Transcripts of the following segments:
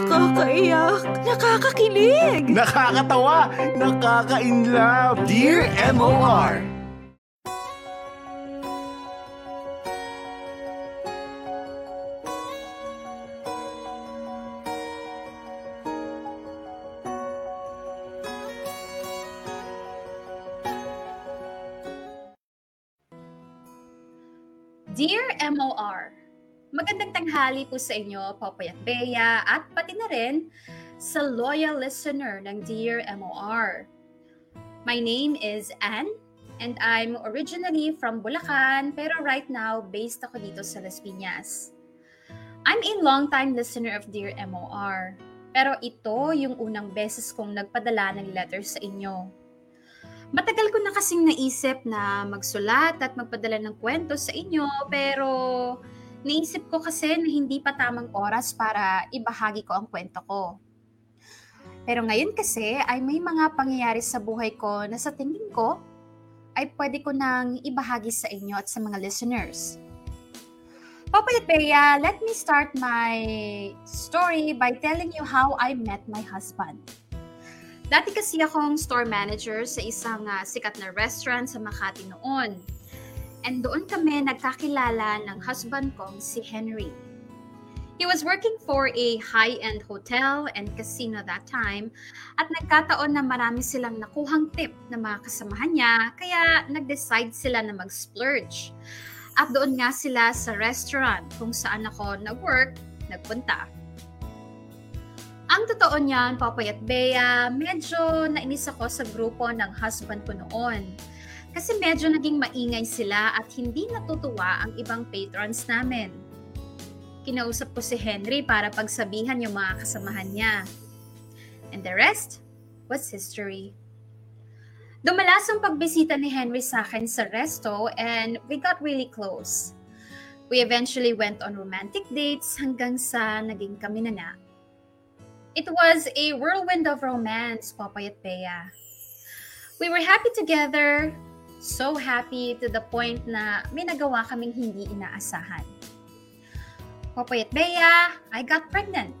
Nakakaiyak, nakakakilig. Nakakatawa, nakaka-inlove. Dear MOR. Tanghali po sa inyo, Popoy at Bea, at pati na rin sa loyal listener ng Dear MOR. My name is Anne, and I'm originally from Bulacan, pero right now, based ako dito sa Las Piñas. I'm a long-time listener of Dear MOR, pero ito yung unang beses kong nagpadala ng letter sa inyo. Matagal ko na kasing naisip na magsulat at magpadala ng kwento sa inyo, pero naisip ko kasi na hindi pa tamang oras para ibahagi ko ang kwento ko. Pero ngayon kasi ay may mga pangyayari sa buhay ko na sa tingin ko ay pwede ko nang ibahagi sa inyo at sa mga listeners. At Bea, let me start my story by telling you how I met my husband. Dati kasi akong store manager sa isang uh, sikat na restaurant sa Makati noon. And doon kami nagkakilala ng husband kong si Henry. He was working for a high-end hotel and casino that time at nagkataon na marami silang nakuhang tip na mga kasamahan niya kaya nag-decide sila na mag-splurge. At doon nga sila sa restaurant kung saan ako nag-work, nagpunta. Ang totoo niyan, Popoy at Bea, medyo nainis ako sa grupo ng husband ko noon. Kasi medyo naging maingay sila at hindi natutuwa ang ibang patrons namin. Kinausap ko si Henry para pagsabihan yung mga kasamahan niya. And the rest was history. Dumalas ang pagbisita ni Henry sa akin sa resto and we got really close. We eventually went on romantic dates hanggang sa naging kami na na. It was a whirlwind of romance, Popoy Bea. We were happy together, so happy to the point na may nagawa kaming hindi inaasahan. Popoy at Bea, I got pregnant.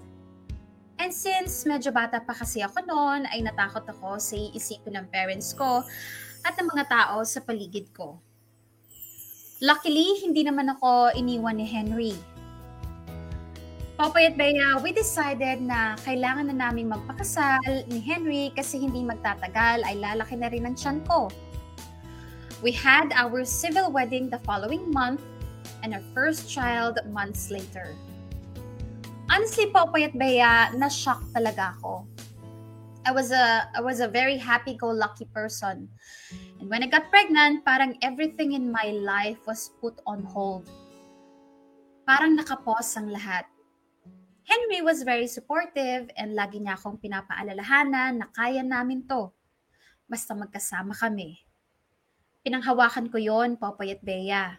And since medyo bata pa kasi ako noon, ay natakot ako sa iisipin ng parents ko at ng mga tao sa paligid ko. Luckily, hindi naman ako iniwan ni Henry Popoy at Bea, we decided na kailangan na naming magpakasal ni Henry kasi hindi magtatagal ay lalaki na rin ang tiyan ko. We had our civil wedding the following month and our first child months later. Honestly, Popoy at Bea, na-shock talaga ako. I was a I was a very happy-go-lucky person. And when I got pregnant, parang everything in my life was put on hold. Parang nakapos ang lahat Henry was very supportive and lagi niya akong pinapaalalahanan na kaya namin to. Basta magkasama kami. Pinanghawakan ko yon, Popoy at Bea.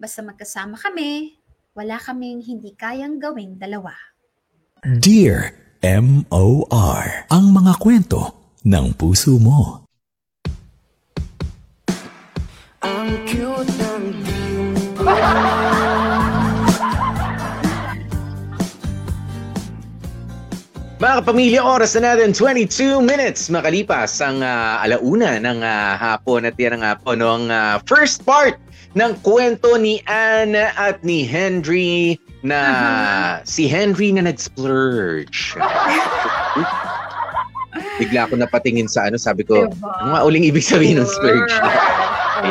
Basta magkasama kami, wala kaming hindi kayang gawing dalawa. Dear M.O.R. Ang mga kwento ng puso mo. Ang cute ng Mga kapamilya, oras na natin 22 minutes makalipas ang uh, alauna ng uh, hapon at yan ang uh, ng uh, first part ng kwento ni Anne at ni Henry na uh-huh. si Henry na nag-splurge. Bigla ako napatingin sa ano, sabi ko, diba? ano nga uling ibig sabihin ng splurge?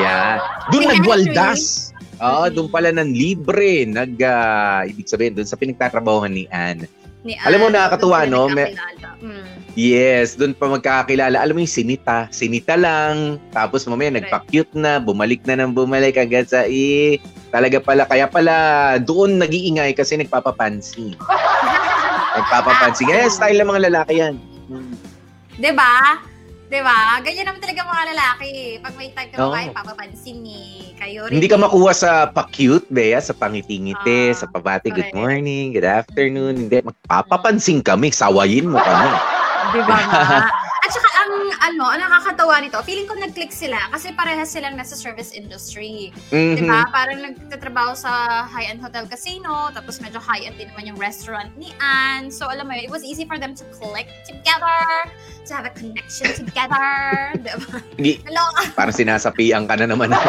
yeah. Doon nagwaldas. Oo, doon pala ng libre. Nag, uh, ibig sabihin, doon sa pinagtatrabahohan ni Anne ni Anne. Alam mo, nakakatuwa, no? May, mm. Yes, doon pa magkakakilala. Alam mo yung sinita. Sinita lang. Tapos mamaya right. nagpa-cute na. Bumalik na nang bumalik agad sa i. Talaga pala. Kaya pala doon nag-iingay kasi nagpapapansin. nagpapapansin. Kaya style ng mga lalaki yan. Hmm. 'Di ba? 'Di ba? Ganyan naman talaga mga lalaki. Pag may type ka oh. papapansin ni kayo rin. Hindi ka makuha sa pa-cute, Bea, sa pangiti-ngiti, uh, sa pabati, good morning, good afternoon. Hindi, magpapapansin kami, sawayin mo kami. Di ba nga? Ano, ang nakakatawa nito, feeling ko nag-click sila kasi parehas silang nasa service industry. Mhm. Diba? Parang nagtatrabaho sa high-end hotel casino, tapos medyo high-end din naman yung restaurant ni Anne. So, alam mo yun, it was easy for them to click together, to have a connection together. diba? Hindi, Hello? parang sinasapian ka na naman.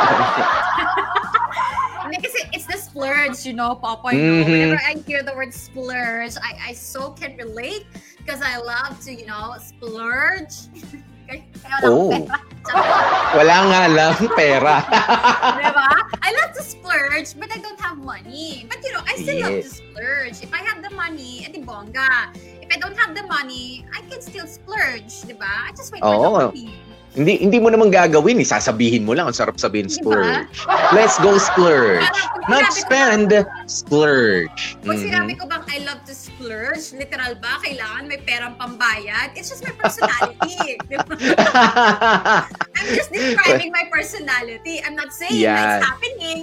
Kasi it's the splurge, you know, Popoy. no? Mhm. Whenever I hear the word splurge, I, I so can relate because I love to, you know, splurge. Kaya wala Oh. pera. Wala nga lang pera. diba? I love to splurge, but I don't have money. But you know, I still love to Yes. splurge. If I have the money, edi bongga. If I don't have the money, I can still splurge, diba? I just wait for Oo. the money. hindi hindi mo naman gagawin, eh. sasabihin mo lang. Ang sarap sabihin, Diba? splurge. Let's go splurge. Not spend, splurge. Pag Mhm. sinabi ko bang I love to splurge, literal ba, kailangan may perang pambayad? It's just my personality. I'm just describing my personality. I'm not saying Yan. that it's happening.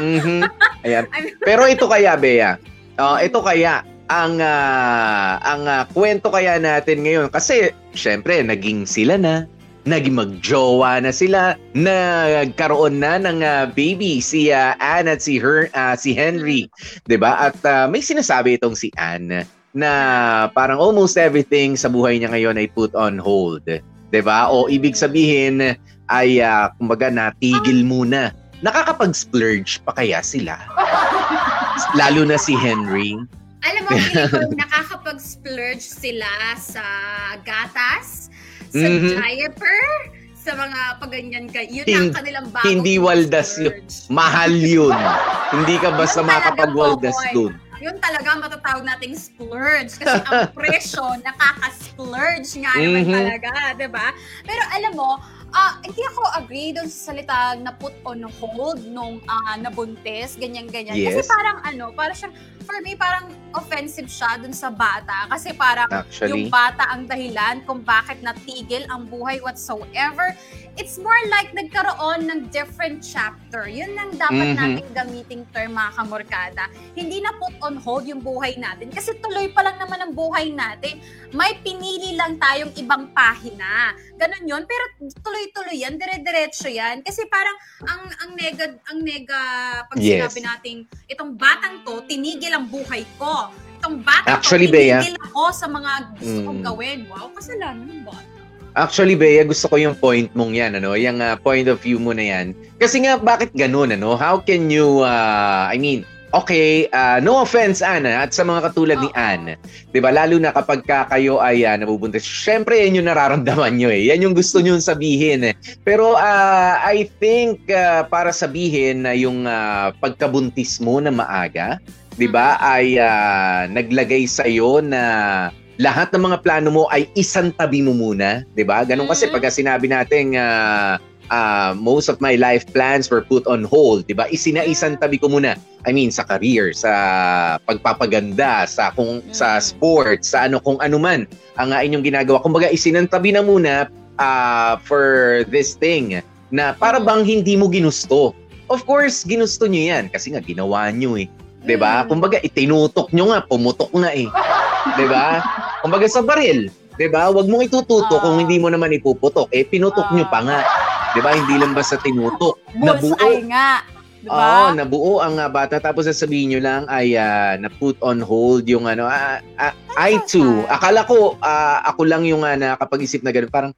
Mhm. Ayan. Pero ito kaya, Bea. Uh, ito kaya ang ah, ang ah, kwento kaya natin ngayon kasi syempre naging sila na naging magjowa na sila. Nagkaroon na ng ah, baby si ah, Anne at si her ah, si Henry. 'di ba? At ah, may sinasabi itong si Anne na parang almost everything sa buhay niya ngayon ay put on hold. 'di ba? O ibig sabihin ay ah, kumbaga natigil muna. Nakakapag-splurge pa kaya sila? Lalo na si Henry. Alam mo, feeling ko nakakapag-splurge sila sa gatas, sa Mhm. diaper, sa mga paganyan ka. Yun Hin- ang kanilang bagong hindi waldas yun. mahal yun hindi ka basta Popoy. doon Yun talaga ang matatawag nating splurge. Kasi ang presyo, nakaka-splurge nga naman Mhm. talaga, di ba? Pero alam mo, ah hindi ako agree doon sa salitang na put on hold nung ah, nabuntis, ganyan-ganyan. Kasi Yes. parang ano, parang siyang, for me, parang offensive siya dun sa bata. Kasi parang actually yung bata ang dahilan kung bakit natigil ang buhay whatsoever. It's more like nagkaroon ng different chapter. Yun lang dapat Mhm. natin gamiting term mga kamorkada. Hindi na put on hold yung buhay natin kasi tuloy pa lang naman ang buhay natin. May pinili lang tayong ibang pahina. Ganon yun. Pero tuloy-tuloy yan, dire-diretso yan. Kasi parang ang ang nega ang nega pag Yes. sinabi nating itong batang to tinigil ang buhay ko. Itong batang Actually, to Bea. tinigil ako sa mga gusto kong Mm. gawin. Wow, kasalanan ng bata. Actually, Bea, gusto ko yung point mong yan, ano, yung ah, point of view mo na yan. Kasi nga, bakit ganun, ano? How can you, ah, I mean, okay, ah, no offense, Anna, at sa mga katulad ni Oo. Anne, di ba, lalo na kapag ka kayo ay ah, nabubuntis, syempre, yan yung nararamdaman nyo eh. Yan yung gusto nyo sabihin eh. Pero ah, I think ah, para sabihin na yung ah, pagkabuntis mo na maaga, di ba, ay ah, naglagay sa'yo na lahat ng mga plano mo ay isang tabi mo muna, 'di ba? Ganun kasi Mhm. pag sinabi natin ah, ah, most of my life plans were put on hold, 'di ba? Isinaisang tabi ko muna. I mean sa career, sa pagpapaganda, sa kung sa Mhm. sports, sa ano kung ano man ang ah, inyong ginagawa. Kumbaga isinantabi na muna ah, for this thing na para Mhm. bang hindi mo ginusto. Of course, ginusto niyo 'yan kasi nga ginawa niyo eh. 'Di ba? Mm. Kumbaga itinutok nyo nga, pumutok na eh. 'Di ba? Kumbaga sa baril, 'di ba? Huwag mong itututok Ah. kung hindi mo naman ipuputok. Eh pinutok nyo pa nga. 'Di ba? Hindi lang basta tinutok. Nabuo. Nga. Diba? Oo, nabuo ang ah, bata tapos sasabihin nyo lang ay ah, na put on hold yung ano, ah, ah, I too. Akala ko ah, ako lang yung uh, nakapag-isip na gano'n. Parang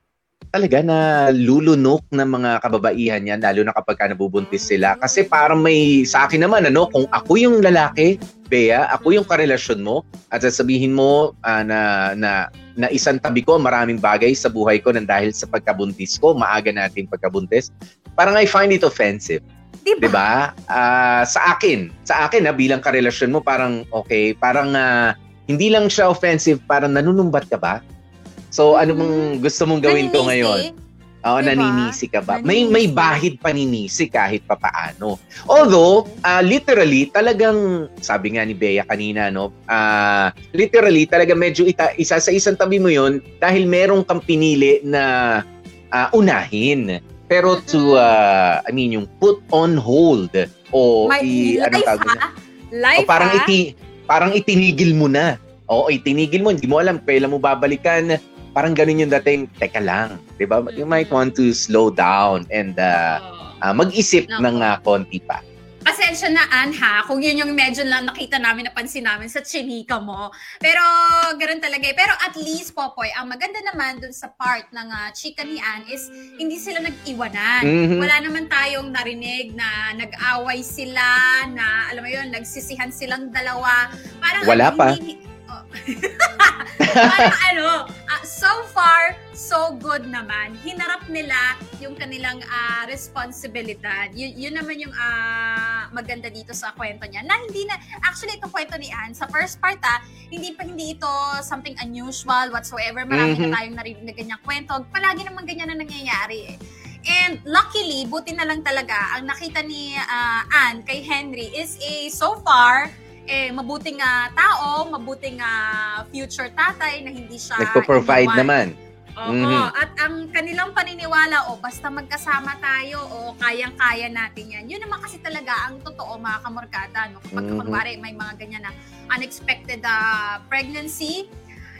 talaga na lulunok ng mga kababaihan yan lalo na kapag ka nabubuntis sila kasi parang may sa akin naman ano kung ako yung lalaki Bea ako yung karelasyon mo at sasabihin mo ah, na na na isang tabi ko maraming bagay sa buhay ko nang dahil sa pagkabuntis ko maaga natin pagkabuntis parang I find it offensive Diba? 'di ba? Ah, sa akin, sa akin na bilang karelasyon mo parang okay, parang ah, hindi lang siya offensive, parang nanunumbat ka ba? So ano mong gusto mong gawin ko Naninisi. ngayon? Oo, Diba? naninisi ka ba? May may Naninisi. bahid paninisi kahit papaano. Although, ah, literally talagang sabi nga ni Bea kanina no, ah, literally talaga medyo ita, isa sa isang tabi mo 'yon dahil merong kang pinili na ah, unahin. Pero to ah, I mean yung put on hold o May i, life tawag ha? na? Life O parang ha? iti parang itinigil mo na. Oo, itinigil mo, hindi mo alam kailan mo babalikan parang ganun yung dating, teka lang, di ba? You might want to slow down and uh, ah, mag-isip Nako. ng uh, konti pa. Pasensya na, Ann, ha? Kung yun yung medyo lang nakita namin, napansin namin sa chinika mo. Pero, ganun talaga eh. Pero at least, Popoy, ang maganda naman dun sa part ng ah, chika ni Ann is hindi sila nag-iwanan. Mhm. Wala naman tayong narinig na nag-away sila, na, alam mo yun, nagsisihan silang dalawa. Parang, Wala ano, pa. Hindi, oh. Parang good naman. Hinarap nila yung kanilang ah, responsibilidad. Yun, yun naman yung ah, maganda dito sa kwento niya. Na hindi na, actually itong kwento ni Anne, sa first part ah, hindi pa hindi ito something unusual whatsoever. Marami Mhm. na tayong narinig na ganyang kwento. Palagi naman ganyan na nangyayari eh. And luckily, buti na lang talaga, ang nakita ni ah, Anne kay Henry is a so far, eh, mabuting ah, tao, mabuting ah, future tatay na hindi siya Nagpo-provide naman. Oo. Mhm. At ang kanilang paniniwala, o basta magkasama tayo, o kayang-kaya natin yan. Yun naman kasi talaga ang totoo, mga kamorkada. No? Kapag Mhm. kunwari may mga ganyan na unexpected ah, pregnancy,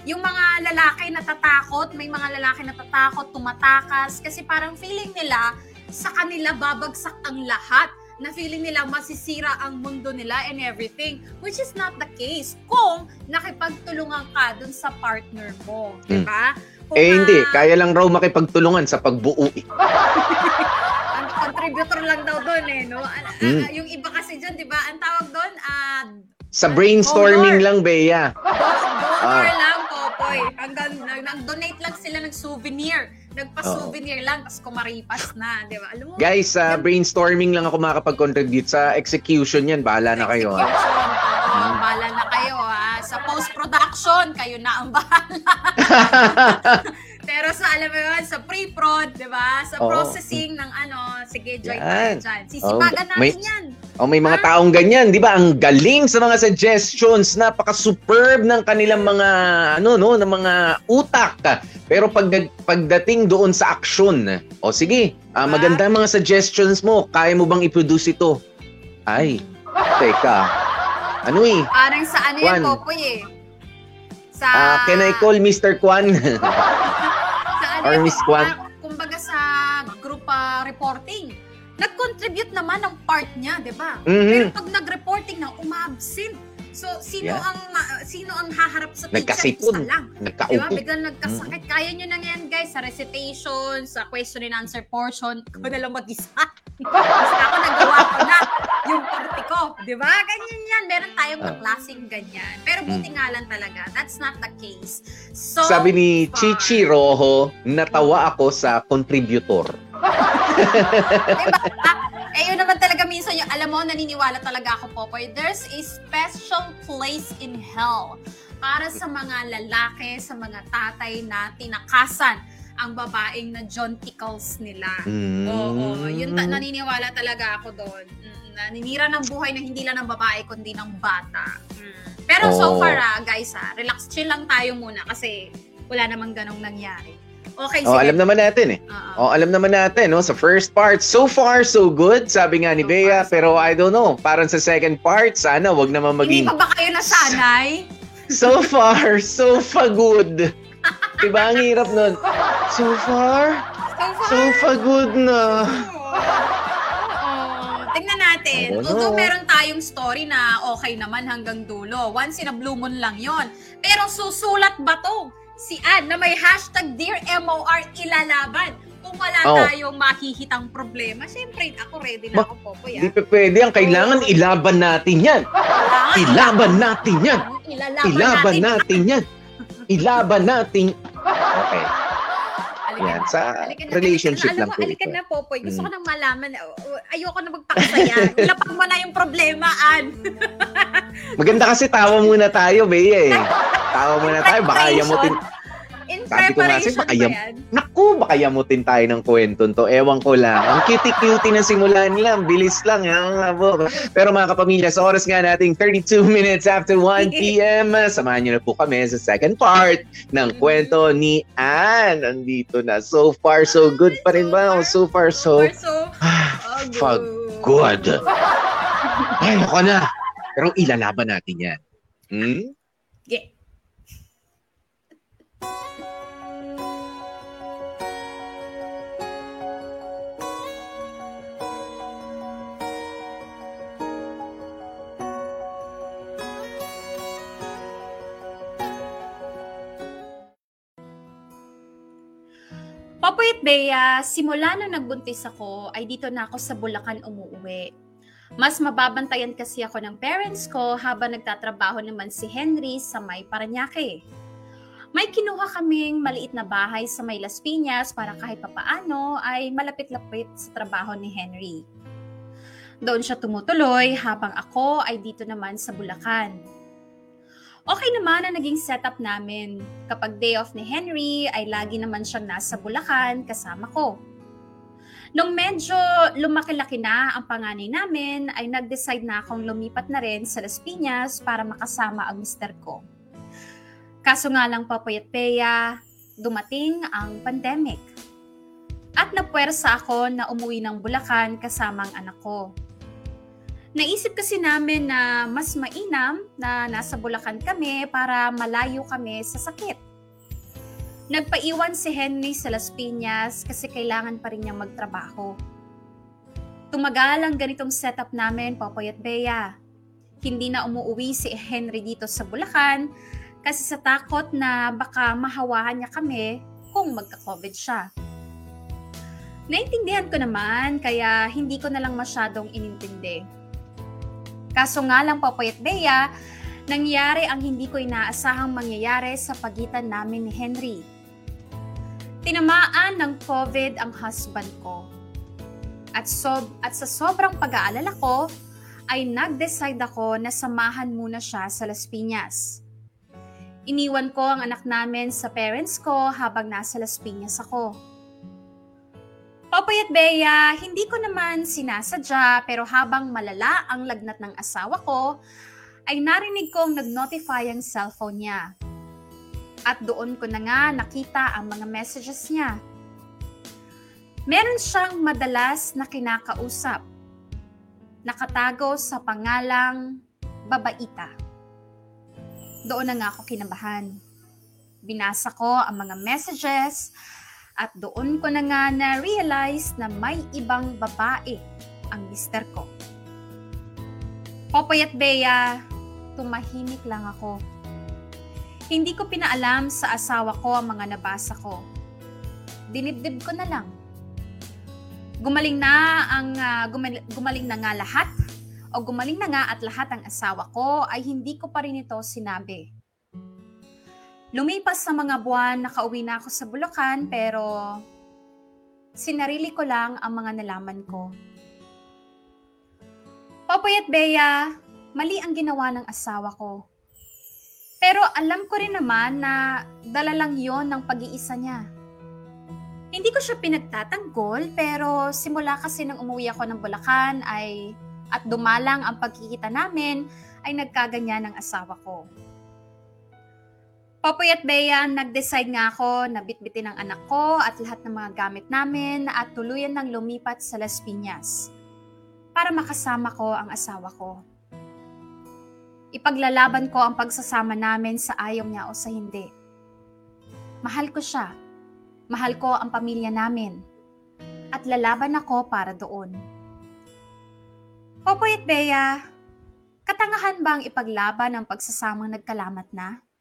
yung mga lalaki natatakot, may mga lalaki natatakot, tumatakas, kasi parang feeling nila sa kanila babagsak ang lahat na feeling nila masisira ang mundo nila and everything which is not the case kung nakipagtulungan ka dun sa partner mo, Hmm. 'di ba? Eh hindi, kaya lang raw makipagtulungan sa pagbuo. eh. ang contributor lang daw doon eh, no? Ah, ah, Hmm. yung iba kasi dyan, 'di ba? Ang tawag doon, ah, Sa brainstorming Donor. lang, Bea. donor Ah. lang, Popoy. Hanggang nag- nag-donate lang sila ng souvenir. Nagpa-souvenir lang, tapos kumaripas na, 'di ba? Alam mo, Guys, sa brainstorming lang ako makakapag-contribute. Sa execution yan, bahala na kayo. ah. Execution, oo, bahala na kayo ha. Sa post-production, kayo na ang bahala. Pero sa, alam mo yun, sa pre-prod, di ba? Sa Oo. processing ng ano, sige, join Yan. tayo dyan. Sisipagan Oh, may- natin yan. O may mga taong ganyan, 'di ba? Ang galing sa mga suggestions, napaka-superb ng kanilang mga ano no, ng mga utak. Pero pag pagdating doon sa action, o sige, ah, Diba? maganda ang mga suggestions mo. Kaya mo bang i-produce ito? Ay, teka. Ano eh? Parang sa ano yan, Popoy eh. Sa... Ah, can I call Mr. Kwan? sa ano or Miss Kwan? parang, Kumbaga sa group ah, reporting, nag-contribute naman ang part niya, di ba? Pero Mhm. pag nag-reporting na, umabsent. So, sino Yeah. ang ma- sino ang haharap sa teacher? Isa lang. Nagkaupo. Biglang nagkasakit. Kaya nyo na yan, guys, sa recitation, sa question and answer portion. Ako na lang mag-isa. Basta ako nagawa ko na yung party ko. Di ba? Ganyan yan. Meron tayong Ah. kaklaseng ganyan. Pero buti nga lang talaga. That's not the case. So, Sabi ni far. Chichi Rojo, natawa ako sa contributor. diba? Eh, yun naman talaga minsan yung, alam mo, naniniwala talaga ako, Popoy, there's a special place in hell para sa mga lalaki, sa mga tatay na tinakasan ang babaeng na John Tickles nila. Mm. Oo, yun ta- naniniwala talaga ako doon. Mm, Naninira ng buhay na hindi lang ng babae, kundi ng bata. Mm. Pero so far, ah, guys, ah, relax, chill lang tayo muna kasi wala namang ganong nangyari. Okay, Oh, sige. alam naman natin eh. Oo. Oh, alam naman natin, no? Sa first part, so far, so good, sabi nga ni So Bea. far, so Pero I don't know, parang sa second part, sana wag naman Hindi maging pa ba kayo nasanay? so far, so fa good. Diba ang hirap nun? So far, So far, so fa good na. Tingnan natin. Oo, Although meron tayong story na okay naman hanggang dulo. Once in a blue moon lang yon. Pero susulat ba to? Si Ann na may hashtag Dear MOR ilalaban. Kung wala Oo. tayong makihitang problema, syempre ako ready na Ba- ako po. Hindi pa pwede. Ang kailangan, ilaban natin yan. Ilaban natin yan. Ilalaban, Ilaban natin. natin yan. Ilaban natin. Okay. Yan. Sa na, relationship na. lang po ito. na, Popoy. Gusto Mm. ko nang malaman. uh, Ayoko na magpakasaya. Lapag mo na yung problema, Ann. Maganda kasi tawa muna tayo, Bea eh. Tawa muna tayo. Baka yamutin. In Sabi ko nga, preparation baka ba yam- yan? Naku, baka yamutin tayo ng kwento to. Ewan ko lang. Ang cutie-cutie na simula nila. Ang Bilis lang. Ha? Pero mga kapamilya, sa oras nga nating 32 minutes after 1 p.m., samahan niyo na po kami sa second part ng kwento ni Anne. Nandito na. So far, so good pa rin ba? O So far, so so, oh, fuck good. Ay, ako na. Pero ilalaban natin yan. Hmm? Popoy at Bea, simula nung nagbuntis ako, ay dito na ako sa Bulacan umuuwi. Mas mababantayan kasi ako ng parents ko habang nagtatrabaho naman si Henry sa may Paranaque. May kinuha kaming maliit na bahay sa may Las Piñas para kahit papaano ay malapit-lapit sa trabaho ni Henry. Doon siya tumutuloy habang ako ay dito naman sa Bulacan. Okay naman ang naging setup namin. Kapag day off ni Henry ay lagi naman siyang nasa Bulacan kasama ko. Nung medyo lumaki-laki na ang panganay namin, ay nag-decide na akong lumipat na rin sa Las Piñas para makasama ang mister ko. Kaso nga lang Papoy at Peya, dumating ang pandemic. At napuwersa ako na umuwi ng Bulacan kasama ang anak ko. Naisip kasi namin na mas mainam na nasa Bulacan kami para malayo kami sa sakit. Nagpaiwan si Henry sa Las Piñas kasi kailangan pa rin niyang magtrabaho. Tumagal ang ganitong setup namin, Popoy at Bea. Hindi na umuwi si Henry dito sa Bulacan kasi sa takot na baka mahawahan niya kami kung magka-COVID siya. Naintindihan ko naman kaya hindi ko na lang masyadong inintindi. Kaso nga lang Popoy at Bea, nangyari ang hindi ko inaasahang mangyayari sa pagitan namin ni Henry. Tinamaan ng COVID ang husband ko. At, sob at sa sobrang pag-aalala ko, ay nag-decide ako na samahan muna siya sa Las Piñas. Iniwan ko ang anak namin sa parents ko habang nasa Las Piñas ako. Popoy at Bea, hindi ko naman sinasadya pero habang malala ang lagnat ng asawa ko, ay narinig kong nag-notify ang cellphone niya. At doon ko na nga nakita ang mga messages niya. Meron siyang madalas na kinakausap. Nakatago sa pangalang Babaita. Doon na nga ako kinabahan. Binasa ko ang mga messages at doon ko na nga na-realize na may ibang babae ang mister ko. Popoy at Bea, tumahimik lang ako hindi ko pinaalam sa asawa ko ang mga nabasa ko. Dinibdib ko na lang. Gumaling na ang uh, gumaling, gumaling na nga lahat o gumaling na nga at lahat ang asawa ko ay hindi ko pa rin ito sinabi. Lumipas sa mga buwan, nakauwi na ako sa Bulacan pero sinarili ko lang ang mga nalaman ko. Popoy at Bea, mali ang ginawa ng asawa ko. Pero alam ko rin naman na dala lang yon ng pag-iisa niya. Hindi ko siya pinagtatanggol pero simula kasi nang umuwi ako ng Bulacan ay at dumalang ang pagkikita namin ay nagkaganyan ng asawa ko. Popoy at Bea, nag-decide nga ako na bitbitin ang anak ko at lahat ng mga gamit namin at tuluyan ng lumipat sa Las Piñas para makasama ko ang asawa ko. Ipaglalaban ko ang pagsasama namin sa ayaw niya o sa hindi. Mahal ko siya. Mahal ko ang pamilya namin. At lalaban ako para doon. Popoy at Bea, katangahan ba ang ipaglaban ang pagsasamang nagkalamat na?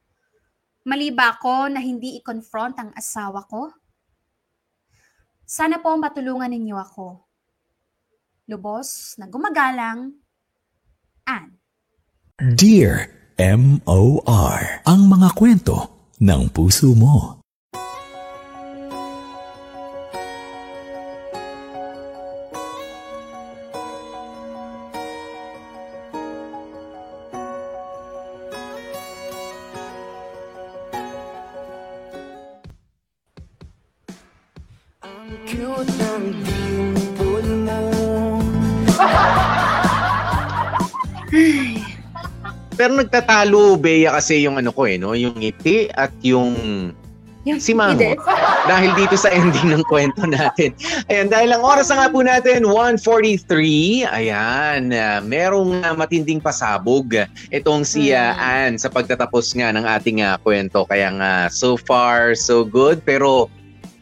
Mali ba ako na hindi i-confront ang asawa ko? Sana po matulungan ninyo ako. Lubos na gumagalang, Anne. Dear M.O.R. Ang mga kwento ng puso mo. Bea, kasi yung ano ko eh, no? Yung ngiti at yung Yung si Mango. dahil dito sa ending ng kwento natin. Ayan, dahil ang oras na nga po natin, 1.43. Ayan, uh, merong uh, matinding pasabog itong si uh, Anne sa pagtatapos nga ng ating uh, kwento. Kaya nga, so far, so good. Pero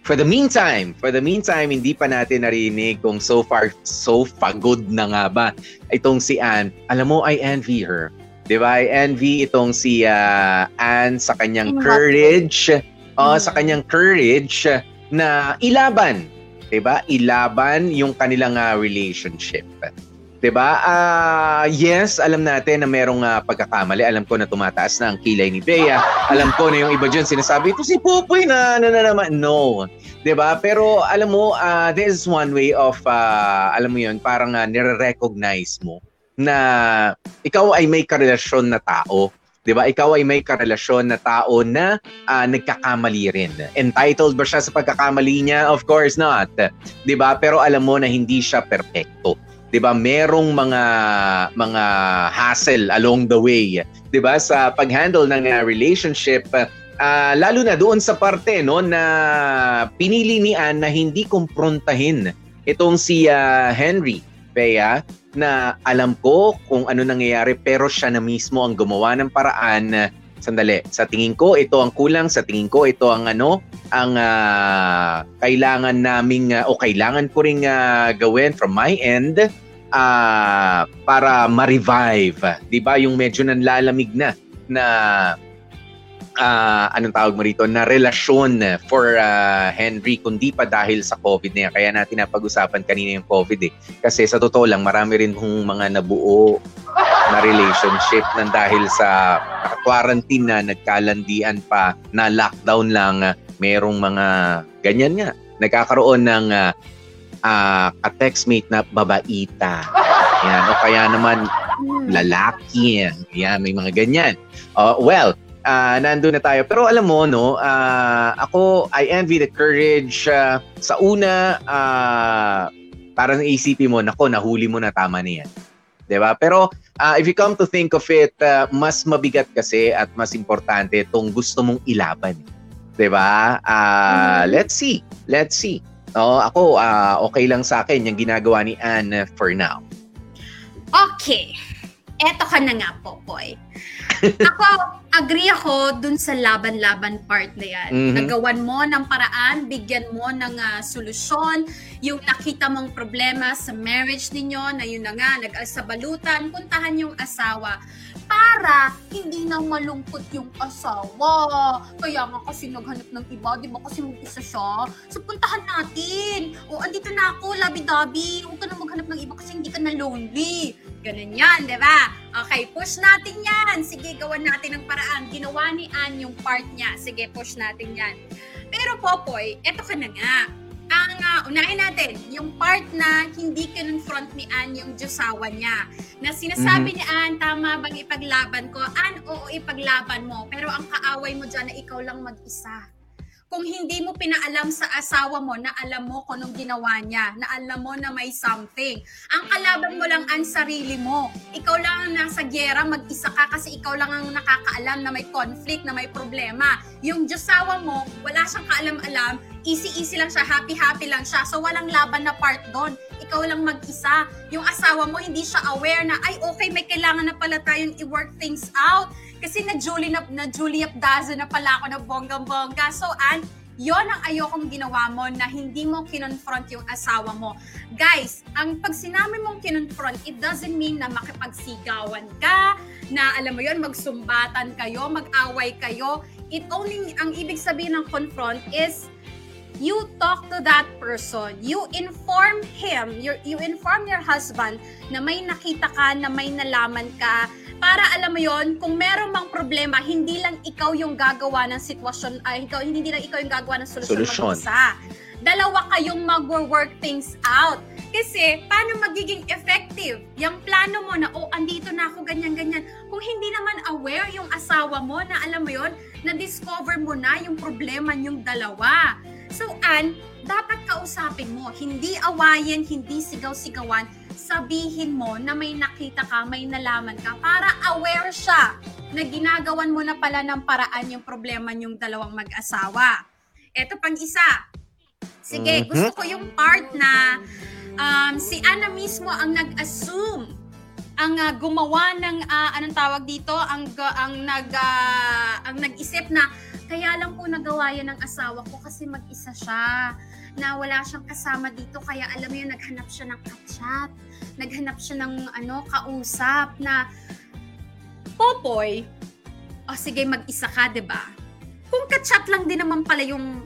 for the meantime, for the meantime, hindi pa natin narinig kung so far, so pagod na nga ba itong si Anne. Alam mo, I envy her. Di ba? I envy itong si uh, Anne sa kanyang ba? courage. Oh, Mm. sa kanyang courage na ilaban, 'di ba? Ilaban yung kanilang ah, relationship. 'Di ba? Ah, yes, alam natin na merong ah, pagkakamali. Alam ko na tumataas na ang kilay ni Bea. Alam ko na yung iba diyan sinasabi, "Ito si Pupoy na, na, na naman." No. 'Di ba? Pero alam mo, ah, this is one way of ah, alam mo 'yun, parang uh, nire-recognize mo na ikaw ay may karelasyon na tao. 'Di ba? Ikaw ay may karelasyon na tao na ah, nagkakamali rin. Entitled ba siya sa pagkakamali niya? Of course not. 'Di ba? Pero alam mo na hindi siya perpekto. 'Di ba? Merong mga mga hassle along the way, 'di ba? Sa pag-handle ng ah, relationship Ah, lalo na doon sa parte no na pinili ni Anne na hindi kumprontahin itong si ah, Henry Bea na alam ko kung ano nangyayari pero siya na mismo ang gumawa ng paraan. Sandali sa tingin ko ito ang kulang. Sa tingin ko ito ang ano ang ah, kailangan naming ah, o kailangan ko ring ah, gawin from my end ah, para ma-revive. 'di ba? Yung medyo nanlalamig na na ah, anong tawag mo rito, na relasyon for ah, Henry, kundi pa dahil sa COVID na yan. Kaya natin napag-usapan kanina yung COVID eh. Kasi sa totoo lang, marami rin kong mga nabuo na relationship nang dahil sa quarantine na nagkalandian pa na lockdown lang, merong mga ganyan nga. Nagkakaroon ng ah, ah, ka-textmate na babaita. Yan. O kaya naman lalaki. Yan, may mga ganyan. Uh, well, ah nandun na tayo. Pero alam mo, no, ah, ako, I envy the courage. ah, sa una, ah, parang isipin mo, nako, nahuli mo na tama na yan. 'Di ba? Pero ah, if you come to think of it, ah, mas mabigat kasi at mas importante itong gusto mong ilaban. 'Di ba? Ah, let's see. Let's see. No, ako ah, okay lang sa akin yung ginagawa ni Anne for now. Okay. Eto ka na nga po, boy. ako, agree ako dun sa laban-laban part na yan. Mhm. Nagawan mo ng paraan, bigyan mo ng ah, solusyon, yung nakita mong problema sa marriage ninyo, na yun na nga, nag-alsabalutan, puntahan yung asawa para hindi na malungkot yung asawa. Kaya nga kasi naghanap ng iba, di ba kasi mag-isa siya? So puntahan natin. O andito na ako, labi-dabi. Huwag ka na maghanap ng iba kasi hindi ka na lonely. Ganun yan, di ba? Okay, push natin yan. Sige, gawan natin ng paraan. Ginawa ni Ann yung part niya. Sige, push natin yan. Pero Popoy, eto ka na nga. Ang ah, unahin natin, yung part na hindi kinonfront ni Ann yung Diyosawa niya. Na sinasabi ni Ann, tama bang ipaglaban ko? Ann, oo, ipaglaban mo. Pero ang kaaway mo dyan na ikaw lang mag-isa kung hindi mo pinaalam sa asawa mo na alam mo kung anong ginawa niya, na alam mo na may something. Ang kalaban mo lang ang sarili mo. Ikaw lang ang nasa gyera, mag-isa ka kasi ikaw lang ang nakakaalam na may conflict, na may problema. Yung Diyosawa mo, wala siyang kaalam-alam, easy-easy lang siya, happy-happy lang siya. So walang laban na part doon. Ikaw lang mag-isa. Yung asawa mo, hindi siya aware na, ay okay, may kailangan na pala tayong i-work things out. Kasi na Julie na, na Julie Abdazo na pala ako na bonggang-bongga. So, Ann, yon ang ayokong ginawa mo na hindi mo kinonfront yung asawa mo. Guys, ang pag sinabi mong kinonfront, it doesn't mean na makipagsigawan ka, na alam mo yon magsumbatan kayo, mag-away kayo. It only, ang ibig sabihin ng confront is you talk to that person, you inform him, you, you inform your husband na may nakita ka, na may nalaman ka, para alam mo yon kung meron mang problema, hindi lang ikaw yung gagawa ng sitwasyon, ay ikaw, hindi lang ikaw yung gagawa ng solusyon Solusyon. mag-isa. Dalawa kayong mag-work things out. Kasi, paano magiging effective? Yung plano mo na, oh, andito na ako, ganyan-ganyan. Kung hindi naman aware yung asawa mo na, alam mo yon na-discover mo na yung problema yung dalawa. So, Ann, dapat kausapin mo. Hindi awayin, hindi sigaw-sigawan. Sabihin mo na may nakita ka, may nalaman ka para aware siya na ginagawan mo na pala ng paraan yung problema yung dalawang mag-asawa. Ito pang isa. Sige, Mhm. gusto ko yung part na um, si Anna mismo ang nag-assume ang ah, gumawa ng ah, anong tawag dito ang ang nag ah, ang nag-isip na kaya lang po nagawa yan ng asawa ko kasi mag-isa siya na wala siyang kasama dito kaya alam mo yun naghanap siya ng kachat naghanap siya ng ano kausap na Popoy o sige mag-isa ka 'di ba kung kachat lang din naman pala yung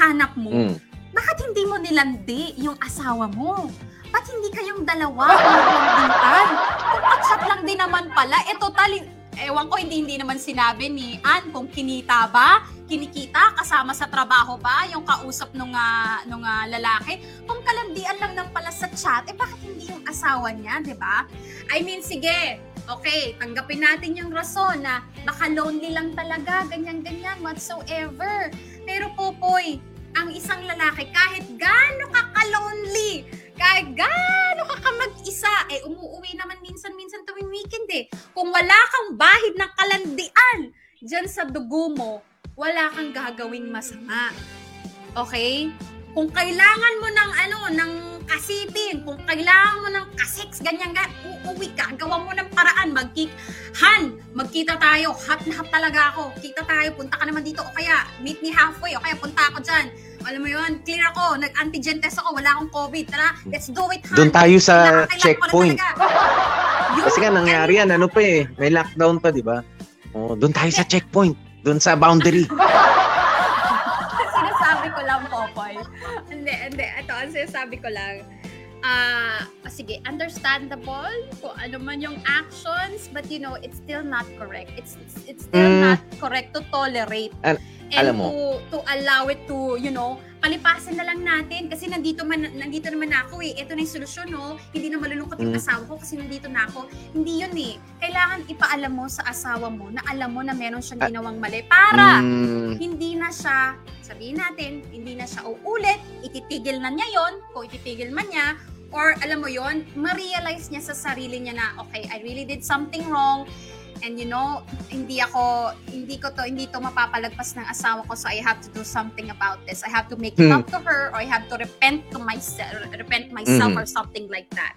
hanap mo, Mm. bakit hindi mo nilandi yung asawa mo? Ba't hindi kayong dalawa ang? Kung katsat lang din naman pala, eh totally, ewan ko, hindi hindi naman sinabi ni Ann kung kinita ba, kinikita, kasama sa trabaho ba, yung kausap nung, ah, nung ah, lalaki. Kung kalandian lang lang pala sa chat, eh bakit hindi yung asawa niya, di ba? I mean, sige, okay, tanggapin natin yung rason na baka lonely lang talaga, ganyan-ganyan, whatsoever. Pero Popoy, ang isang lalaki, kahit gaano ka ka-lonely, kahit gaano ka ka mag-isa, eh umuwi naman minsan-minsan tuwing weekend eh. Kung wala kang bahid ng kalandian dyan sa dugo mo, wala kang gagawing masama. Okay? Kung kailangan mo ng ano, ng kasipin, kung kailangan mo ng kasix, ganyan ga, uuwi ka, gawa mo ng paraan, magkik, Han, magkita tayo, hot na hot talaga ako, kita tayo, punta ka naman dito, o kaya, meet me halfway, o kaya punta ako dyan, alam mo yun, clear ako, nag-antigen test ako, wala akong COVID, tara, let's do it, Han. Doon tayo sa ko na checkpoint. talaga. Yun, Kasi nga nangyari yan, ano pa eh, may lockdown pa, di ba? Oh, doon tayo sa checkpoint, doon sa boundary. sinasabi ko lang, Popoy. Hindi, hindi. Ito, ang sinasabi ko lang, ah, sige, understandable kung ano man yung actions, but you know, it's still not correct. It's it's, it's still Mm. not correct to tolerate. Al- and alam mo. to, to allow it to, you know, palipasin na lang natin kasi nandito man nandito naman ako eh. Ito na yung solusyon, no? Hindi na malulungkot yung Mm. asawa ko kasi nandito na ako. Hindi yun eh. Kailangan ipaalam mo sa asawa mo na alam mo na meron siyang Ah. ginawang mali para Mm, hindi na siya, sabihin natin, hindi na siya uulit, ititigil na niya yon kung ititigil man niya, or alam mo yon ma-realize niya sa sarili niya na, okay, I really did something wrong, and you know, hindi ako, hindi ko to, hindi to mapapalagpas ng asawa ko, so I have to do something about this. I have to make it Hmm. up to her, or I have to repent to myself, repent myself, Mhm. or something like that.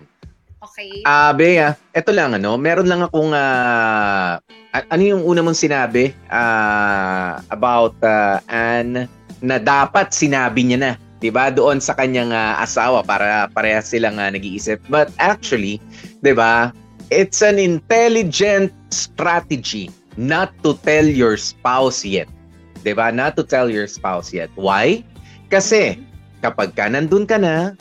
Okay? Ah, Bea, eto lang ano, meron lang akong a- ano yung una mong sinabi ah, about ah, Anne na dapat sinabi niya na, 'di ba? Doon sa kanyang ah, asawa para parehas silang ah, nag-iisip. But actually, 'di ba? It's an intelligent strategy not to tell your spouse yet. 'Di ba? Not to tell your spouse yet. Why? Kasi kapag ka nandun ka na,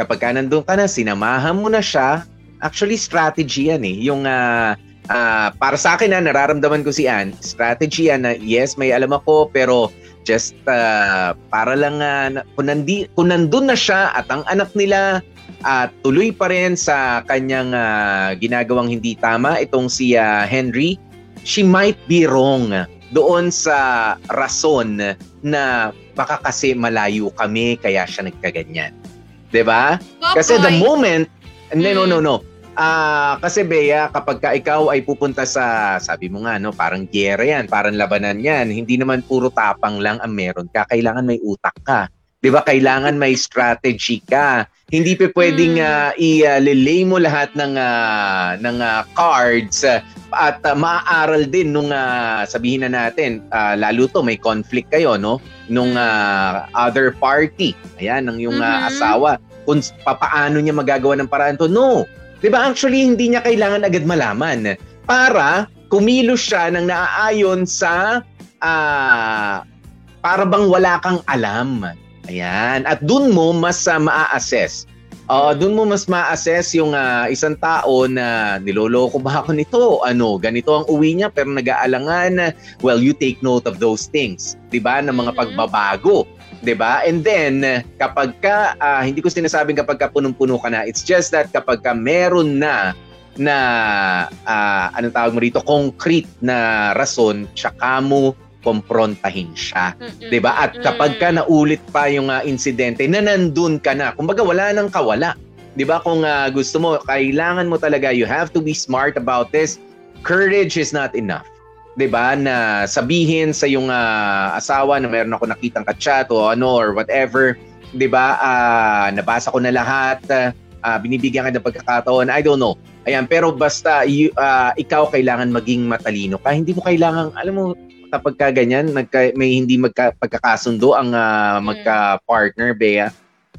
kapag ka nandun ka na, sinamahan mo na siya, actually strategy yan eh. Yung ah, ah, para sa akin na nararamdaman ko si Ann, strategy yan na yes, may alam ako pero just ah, para lang na- kung, nandi, kung nandun na siya at ang anak nila at tuloy pa rin sa kanyang ah, ginagawang hindi tama itong si ah, Henry, she might be wrong doon sa rason na baka kasi malayo kami kaya siya nagkaganyan. 'Di ba? Kasi the moment, hindi, no, Mm. no, no. Ah, kasi Bea, kapag ka ikaw ay pupunta sa, sabi mo nga, no, parang giyera yan, parang labanan yan, hindi naman puro tapang lang ang meron ka. Kailangan may utak ka. 'Di ba? Kailangan may strategy ka. Hindi pa pwedeng Mm. ah, i-lay mo lahat ng ah, ng ah, cards at ah, maaaral din nung ah, sabihin na natin, ah, lalo to may conflict kayo, no? Nung ah, other party. Ayan, ng yung ah, Mhm. asawa kung papaano niya magagawa ng paraan to. No. 'Di ba? Actually hindi niya kailangan agad malaman para kumilos siya ng naaayon sa ah para bang wala kang alam. Ayan. At dun mo mas ah, maa-assess. Oo, dun mo mas ma-assess yung ah, isang tao na niloloko ba ako nito? Ano, ganito ang uwi niya pero nag-aalangan. Well, you take note of those things. 'Di ba? Ng mga Mhm. pagbabago. 'Di ba? And then kapag ka ah, hindi ko sinasabing kapag ka punong-puno ka na, it's just that kapag ka meron na na ah, anong tawag mo rito, concrete na rason, tsaka mo komprontahin siya. Mm-mm. 'di ba? At kapag ka naulit pa yung ah, insidente na nandun ka na, kumbaga wala nang kawala. 'Di ba? Kung ah, gusto mo, kailangan mo talaga you have to be smart about this. Courage is not enough. 'Di ba? Na sabihin sa yung ah, asawa na meron ako nakitang ka-chat o ano or whatever, 'di ba? Ah, nabasa ko na lahat. ah, binibigyan ka ng pagkakataon. I don't know. Ayan, pero basta you, ah, ikaw kailangan maging matalino ka. Hindi mo kailangan, alam mo, kapag ka ganyan, nagka, may hindi magka, pagkakasundo ang Mm. magka-partner, Bea,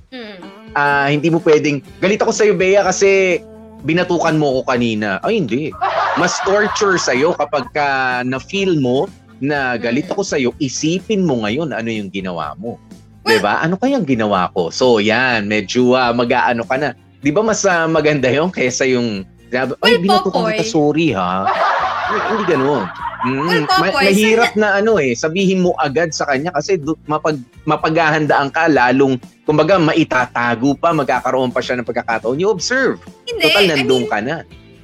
Mm. ah, hindi mo pwedeng, galit ako sa'yo, Bea, kasi binatukan mo ko kanina. Ay, hindi. Mas torture sa'yo kapag ka na-feel mo na galit ako sa'yo, isipin mo ngayon ano yung ginawa mo. 'Di ba? Ano kayang ginawa ko? So, yan, medyo uh, mag-aano ka na. 'Di ba mas uh, maganda 'yon kaysa yung ay, binatukan kita, sorry ha. Hindi, hindi ganun. Mm, ma- mahirap na ano eh, sabihin mo agad sa kanya kasi du- mapag, mapaghahandaan ka lalong, kumbaga maitatago pa, magkakaroon pa siya ng pagkakataon. You observe. Hindi, Total, I nandun mean, ka na.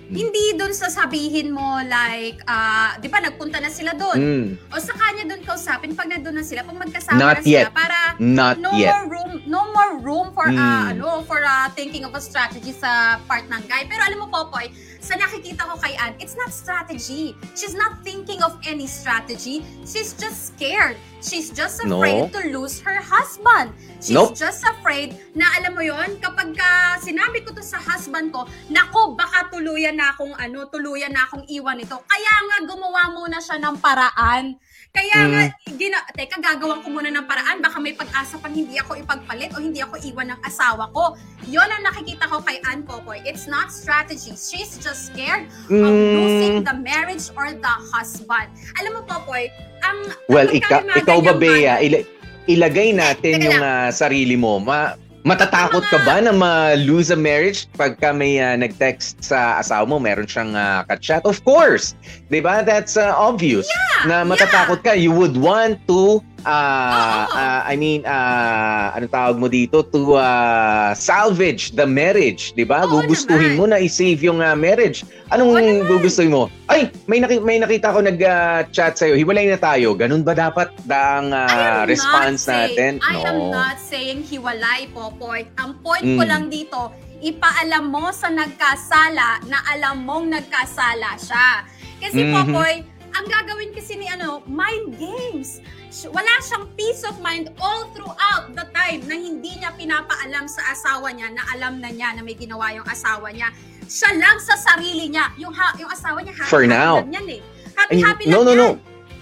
Hindi doon sa sabihin mo like, ah, di ba nagpunta na sila doon? Mm, O sa kanya doon kausapin pag nandun na sila, pag magkasama Not na sila yet. para not no yet. more room no more room for Mm. uh, ano for uh, thinking of a strategy sa part ng guy. Pero alam mo Popoy, sa nakikita ko kay Ann, it's not strategy. She's not thinking of any strategy. She's just scared. She's just No. afraid to lose her husband. She's Nope. just afraid na alam mo yon kapag ka sinabi ko to sa husband ko, nako baka tuluyan na akong ano, tuluyan na akong iwan ito. Kaya nga gumawa muna siya ng paraan. Kaya nga, Mm. gina, teka, gagawan ko muna ng paraan. Baka may pag-asa pang hindi ako ipagpalit o hindi ako iwan ng asawa ko. Yon ang nakikita ko kay Ann Popoy. It's not strategy. She's just scared of losing Mm, the marriage or the husband. Alam mo, Popoy, ang... well, kapag ika, mga ikaw ba, ganyang Bea, ila- ilagay natin Teka yung ah, sarili mo. Ma- matatakot ka ba na ma-lose a marriage pagka may ah, nag-text sa asawa mo, meron siyang uh, chat Of course. 'Di ba That's ah, obvious. na matatakot ka. You would want to, uh, uh, I mean, uh, ano tawag mo dito? To uh, salvage the marriage, di ba? Oo Gugustuhin naman. mo na i-save yung uh, marriage. Anong naman. gugustuhin mo? Ay, may, naki- may nakita ko nag-chat sa'yo. Hiwalay na tayo. Ganun ba dapat ang I uh, response not saying, natin? I am not saying hiwalay, Popoy. Ang point Mm. ko lang dito, ipaalam mo sa nagkasala na alam mong nagkasala siya. Kasi Mhm. Popoy, ang gagawin kasi ni ano, mind games. Wala siyang peace of mind all throughout the time na hindi niya pinapaalam sa asawa niya na alam na niya na may ginawa yung asawa niya. Siya lang sa sarili niya. Yung, ha- yung asawa niya, happy, For happy now. lang yan eh. Happy, happy no, lang no, yan. no.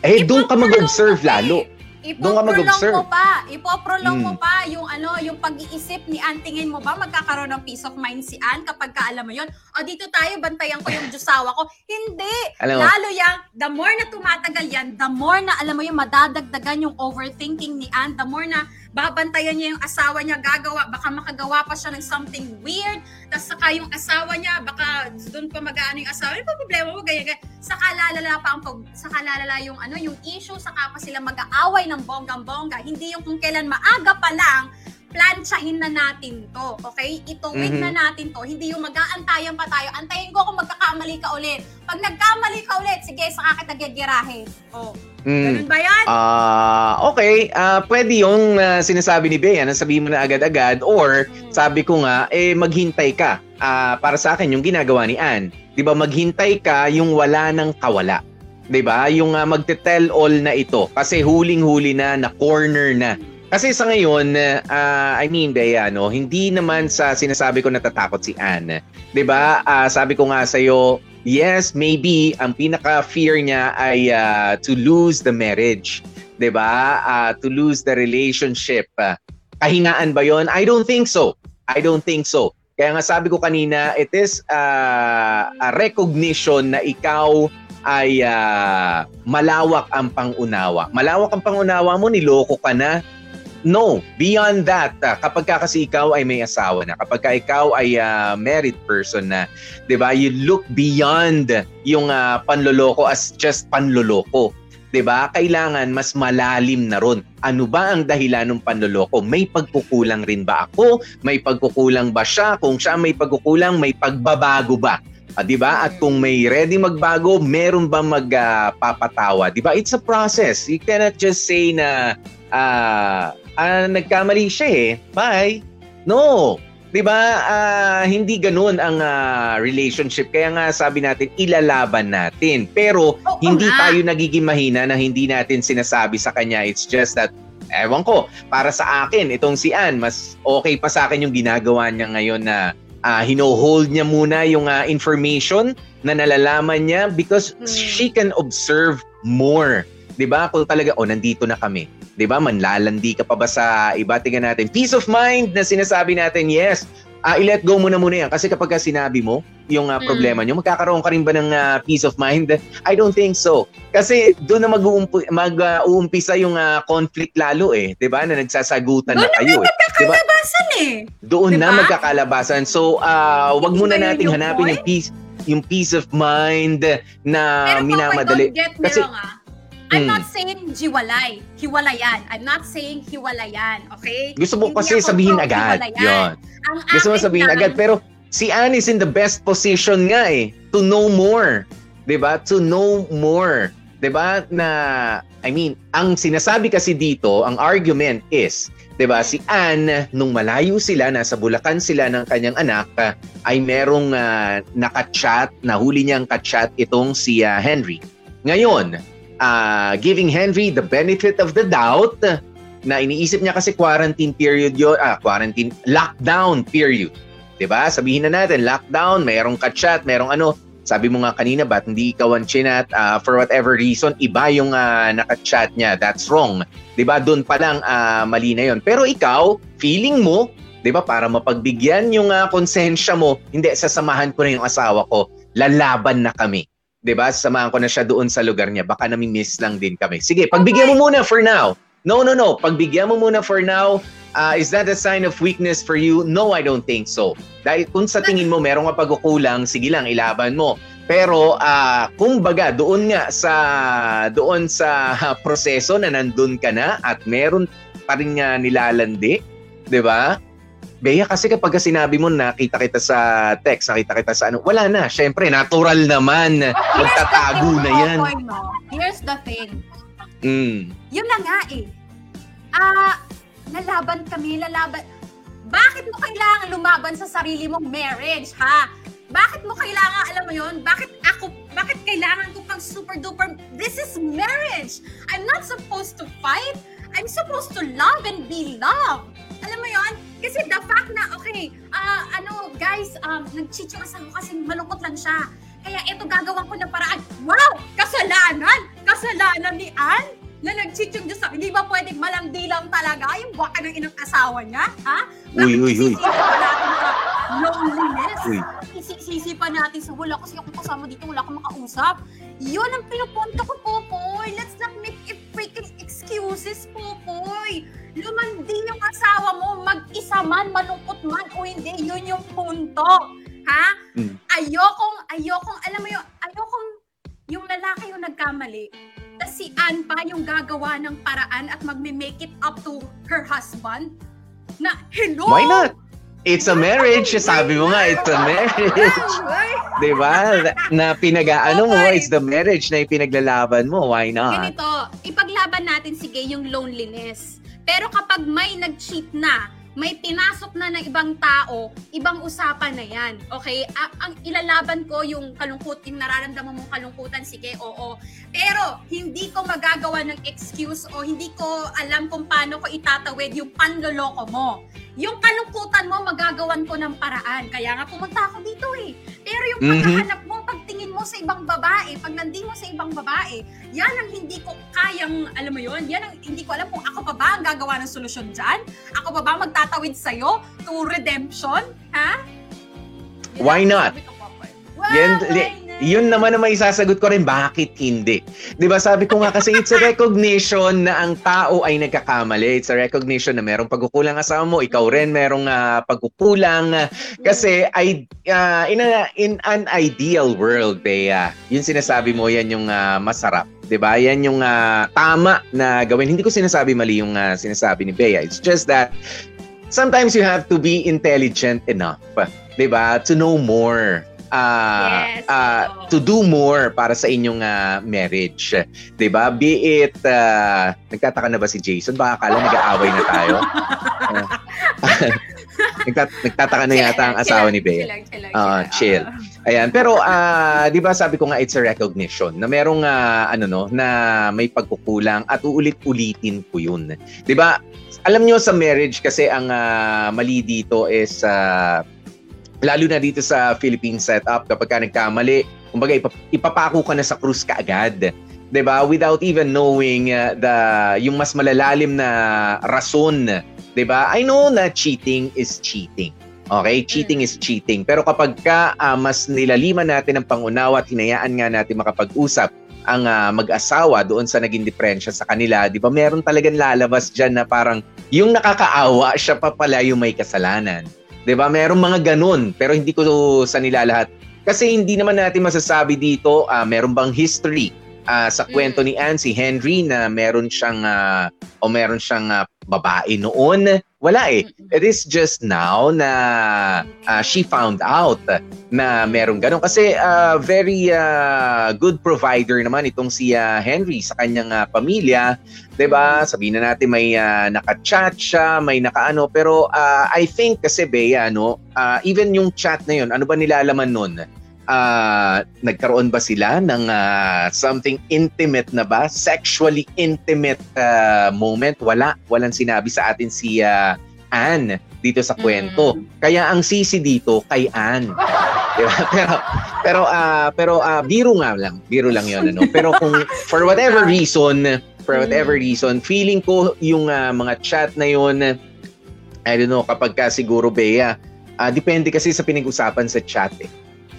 Eh, doon ka mag-observe lalo. eh. Ipoprolong mo pa. Ipoprolong mo Mm. pa yung ano, yung pag-iisip ni Ann. Tingin mo ba magkakaroon ng peace of mind si Ann kapag ka alam mo yun? O dito tayo, bantayan ko yung Diyosawa ko. Hindi. Alam mo, Lalo yan, the more na tumatagal yan, the more na alam mo yung madadagdagan yung overthinking ni Ann, the more na babantayan niya yung asawa niya, gagawa, baka makagawa pa siya ng something weird, tapos saka yung asawa niya, baka doon pa mag-aano yung asawa, pa problema mo, ganyan, ganyan. Saka lalala pa ang pag, saka lalala yung ano, yung issue, saka pa sila mag-aaway ng bonggang-bongga, hindi yung kung kailan maaga pa lang, plantsahin na natin to, okay? Ituwid Mhm. na natin to, hindi yung mag-aantayan pa tayo, antayin ko kung magkakamali ka ulit. Pag nagkamali ka ulit, sige, saka kita gagirahin. Oh, mm. ganun ba yan? Ah, okay. Ah, pwede yung ah, sinasabi ni Bea na sabihin mo na agad-agad or Mm. sabi ko nga eh maghintay ka. Ah, para sa akin yung ginagawa ni Ann. 'Di ba maghintay ka yung wala nang kawala. 'Di ba? Yung uh, magte-tell all na ito kasi huling-huli na na corner na. Kasi sa ngayon, ah, I mean, Bea, no, hindi naman sa sinasabi ko natatakot si Ann. 'Di ba? Ah, sabi ko nga sa iyo, yes, maybe ang pinaka-fear niya ay ah, to lose the marriage. 'Di ba? Ah, to lose the relationship. Ah, kahingaan ba 'yon? I don't think so. I don't think so. Kaya nga sabi ko kanina, it is ah, a recognition na ikaw ay ah, malawak ang pangunawa. Malawak ang pangunawa mo, niloko ka na. No, beyond that, ah, kapag ka kasi ikaw ay may asawa na, kapag ka ikaw ay ah, married person na, 'di ba? You look beyond yung ah, panloloko as just panloloko. 'di ba? Kailangan mas malalim na ron. Ano ba ang dahilan ng panloloko? May pagkukulang rin ba ako? May pagkukulang ba siya? Kung siya may pagkukulang, may pagbabago ba? Ah, 'di ba? At kung may ready magbago, meron ba magpapatawa? 'Di ba? It's a process. You cannot just say na ah ah, nagkamali siya eh. Bye. No. 'Di ba? Ah, hindi ganoon ang ah, relationship. Kaya nga sabi natin ilalaban natin. Pero Oo hindi nga. tayo nagiging mahina na hindi natin sinasabi sa kanya. It's just that ewan ko, para sa akin itong si Ann, mas okay pa sa akin yung ginagawa niya ngayon na ah, hino-hold niya muna yung ah, information na nalalaman niya because Hmm. she can observe more. 'Di ba? Kung talaga oh nandito na kami. 'Di ba? Manlalandi ka pa ba sa iba tingnan natin. Peace of mind na sinasabi natin, yes. ah i-let go mo na muna yan. Kasi kapag ka sinabi mo yung Mm. problema nyo, magkakaroon ka rin ba ng ah, peace of mind? I don't think so. Kasi doon na mag-uumpi, mag-uumpisa yung ah, conflict lalo eh. 'di ba Na nagsasagutan na Doon na kayo eh. 'Di ba? Kalabasan eh. Doon na Diba? magkakalabasan. So, ah wag muna nating yung hanapin yung peace yung peace of mind na Pero minamadali. Kasi- wrong ah. I'm Mm. not saying hiwalay. Hiwalayan. I'm not saying hiwalayan. Okay? Gusto mo Hindi kasi sabihin pro agad. hiwalayan. Yon. Ang Gusto mo sabihin lang, agad pero si Anne is in the best position nga eh to know more. ba? To know more. ba? Na I mean, ang sinasabi kasi dito, ang argument is, 'di ba? Si Anne nung malayo sila nasa Bulacan sila ng kanyang anak ah, ay merong uh, nakachat, nahuli niyang kachat itong si ah, Henry. Ngayon, ah, giving Henry the benefit of the doubt na iniisip niya kasi quarantine period yun, ah, quarantine, lockdown period. 'Di ba? Sabihin na natin, lockdown, mayroong kachat, mayroong ano, sabi mo nga kanina, ba't hindi ikaw ang chinat? Ah, for whatever reason, iba yung ah, nakachat niya. That's wrong. 'Di ba? Doon pa lang ah, mali na 'yon. Pero ikaw, feeling mo, 'di ba, para mapagbigyan yung ah, konsensya mo, hindi sasamahan ko na yung asawa ko. Lalaban na kami. 'Di ba? Samahan ko na siya doon sa lugar niya. Baka nami-miss lang din kami. Sige, pagbigyan mo muna for now. No, no, no. Pagbigyan mo muna for now. Ah, is that a sign of weakness for you? No, I don't think so. Dahil kung sa tingin mo meron ka pagkukulang, sige lang, ilaban mo. Pero ah, kumbaga doon nga sa doon sa proseso na nandun ka na at meron pa rin nga nilalandi, 'di ba? Bea, kasi kapag sinabi mo nakita kita sa text, nakita kita sa ano, wala na. Syempre, natural naman. Magtatago na yan. No? Here's the thing. Mm. Yun na nga eh. Ah, lalaban kami, lalaban. Bakit mo kailangan lumaban sa sarili mong marriage, ha? Bakit mo kailangan, alam mo yun, bakit ako, bakit kailangan ko pang super duper, this is marriage. I'm not supposed to fight. I'm supposed to love and be loved. Alam mo yon? Kasi the fact na, okay, ah, ano, guys, um, nag-cheat yung asawa kasi malungkot lang siya. Kaya ito gagawan ko ng paraan. Wow! Kasalanan! Kasalanan ni Ann na nag-cheat yung Diyos. Hindi ba pwedeng malandi lang talaga yung baka ng inang asawa niya? Ha? Uy, uy, uy. Pa natin sa loneliness. Uy. Isisisi pa natin sa wala kasi ako kasama dito, wala akong makausap. Yun ang pinupunto ko, Popoy. Let's not make it freaking excuses, Popoy. Lumandi yung asawa mo, mag-isa man, malungkot man o hindi, yun yung punto. Ha? Mm. Ayokong, ayokong, alam mo yung, ayokong yung lalaki yung nagkamali. Tapos si Ann pa yung gagawa ng paraan at magme-make it up to her husband. Na, hello! Why not? It's a marriage. Sabi mo nga, it's a marriage. Di ba? Na pinag-ano mo, Okay. it's the marriage na ipinaglalaban mo. Why not? Ganito, ipaglaban natin sige yung loneliness. Pero kapag may nag-cheat na, may pinasok na ng ibang tao, ibang usapan na yan. Okay? A- ang ilalaban ko yung kalungkot, yung nararamdaman mong kalungkutan, sige, oo. Pero hindi ko magagawa ng excuse o hindi ko alam kung paano ko itatawid yung panloloko mo. Yung kalungkutan mo, magagawan ko ng paraan. Kaya nga pumunta ako dito eh. Pero yung Mhm. pagkahanap mo, pagtingin mo sa ibang babae, pag nandin mo sa ibang babae, yan ang hindi ko kayang, alam mo yon yan ang hindi ko alam kung ako pa ba ang gagawa ng solusyon dyan? Ako pa ba magtatawid sa'yo to redemption? Ha? Why not? Why, Yan, why? Yun naman ang may ko rin, bakit hindi? Di ba sabi ko nga kasi it's a recognition na ang tao ay nagkakamali. It's a recognition na merong pagkukulang asawa mo, ikaw rin merong ah, pagkukulang. Kasi ay, ah, in, a- in an ideal world, Bea, yun sinasabi mo, yan yung ah, masarap. 'di ba? Yan yung ah, tama na gawin. Hindi ko sinasabi mali yung ah, sinasabi ni Bea. It's just that sometimes you have to be intelligent enough, 'di ba? To know more. Ah, Yes, oo. to do more para sa inyong ah, marriage. 'Di ba? Be it ah, nagtataka na ba si Jason? Baka akala nag-aaway na tayo. Nagtat- nagtataka na yata ang asawa ni Bea. Chill lang, chill lang, Ah, chill. Ayan, pero ah, 'di ba sabi ko nga it's a recognition na merong ah, ano no na may pagkukulang at uulit-ulitin ko 'yun. 'Di ba? Alam nyo sa marriage kasi ang ah, mali dito is ah, lalo na dito sa Philippine setup kapag ka nagkamali, kumbaga ipap- ipapako ka na sa krus kaagad. 'Di ba? Without even knowing ah, the yung mas malalalim na rason, 'di ba? I know na cheating is cheating. Okay? Cheating is cheating. Pero kapag ka ah, mas nilaliman natin ang pangunawa at hinayaan nga natin makapag-usap ang ah, mag-asawa doon sa naging diferensya sa kanila, di ba meron talagang lalabas dyan na parang yung nakakaawa, siya pa pala yung may kasalanan. Di ba? Merong mga ganun, pero hindi ko sa nila lahat. Kasi hindi naman natin masasabi dito, ah, meron bang history ah, sa kwento ni Anne, si Henry, na meron siyang, ah, o meron siyang ah, babae noon. Wala eh. It is just now na ah, she found out na meron ganun. Kasi ah, very ah, good provider naman itong si ah, Henry sa kanyang ah, pamilya. ba? Sabihin na natin may ah, naka-chat siya, may nakaano. Pero ah, I think kasi Bea, ano, ah, even yung chat na yun, ano ba nilalaman nun? Ah, nagkaroon ba sila ng ah, something intimate na ba? Sexually intimate ah, moment? Wala. Walang sinabi sa atin si ah, Anne dito sa kwento. Kaya ang sisi dito kay Anne. Diba? Pero pero ah pero ah, biro nga lang, biro lang 'yon ano. Pero kung for whatever reason, for whatever reason, feeling ko yung ah, mga chat na 'yon I don't know kapag ka siguro Bea, ah, depende kasi sa pinag-usapan sa chat eh.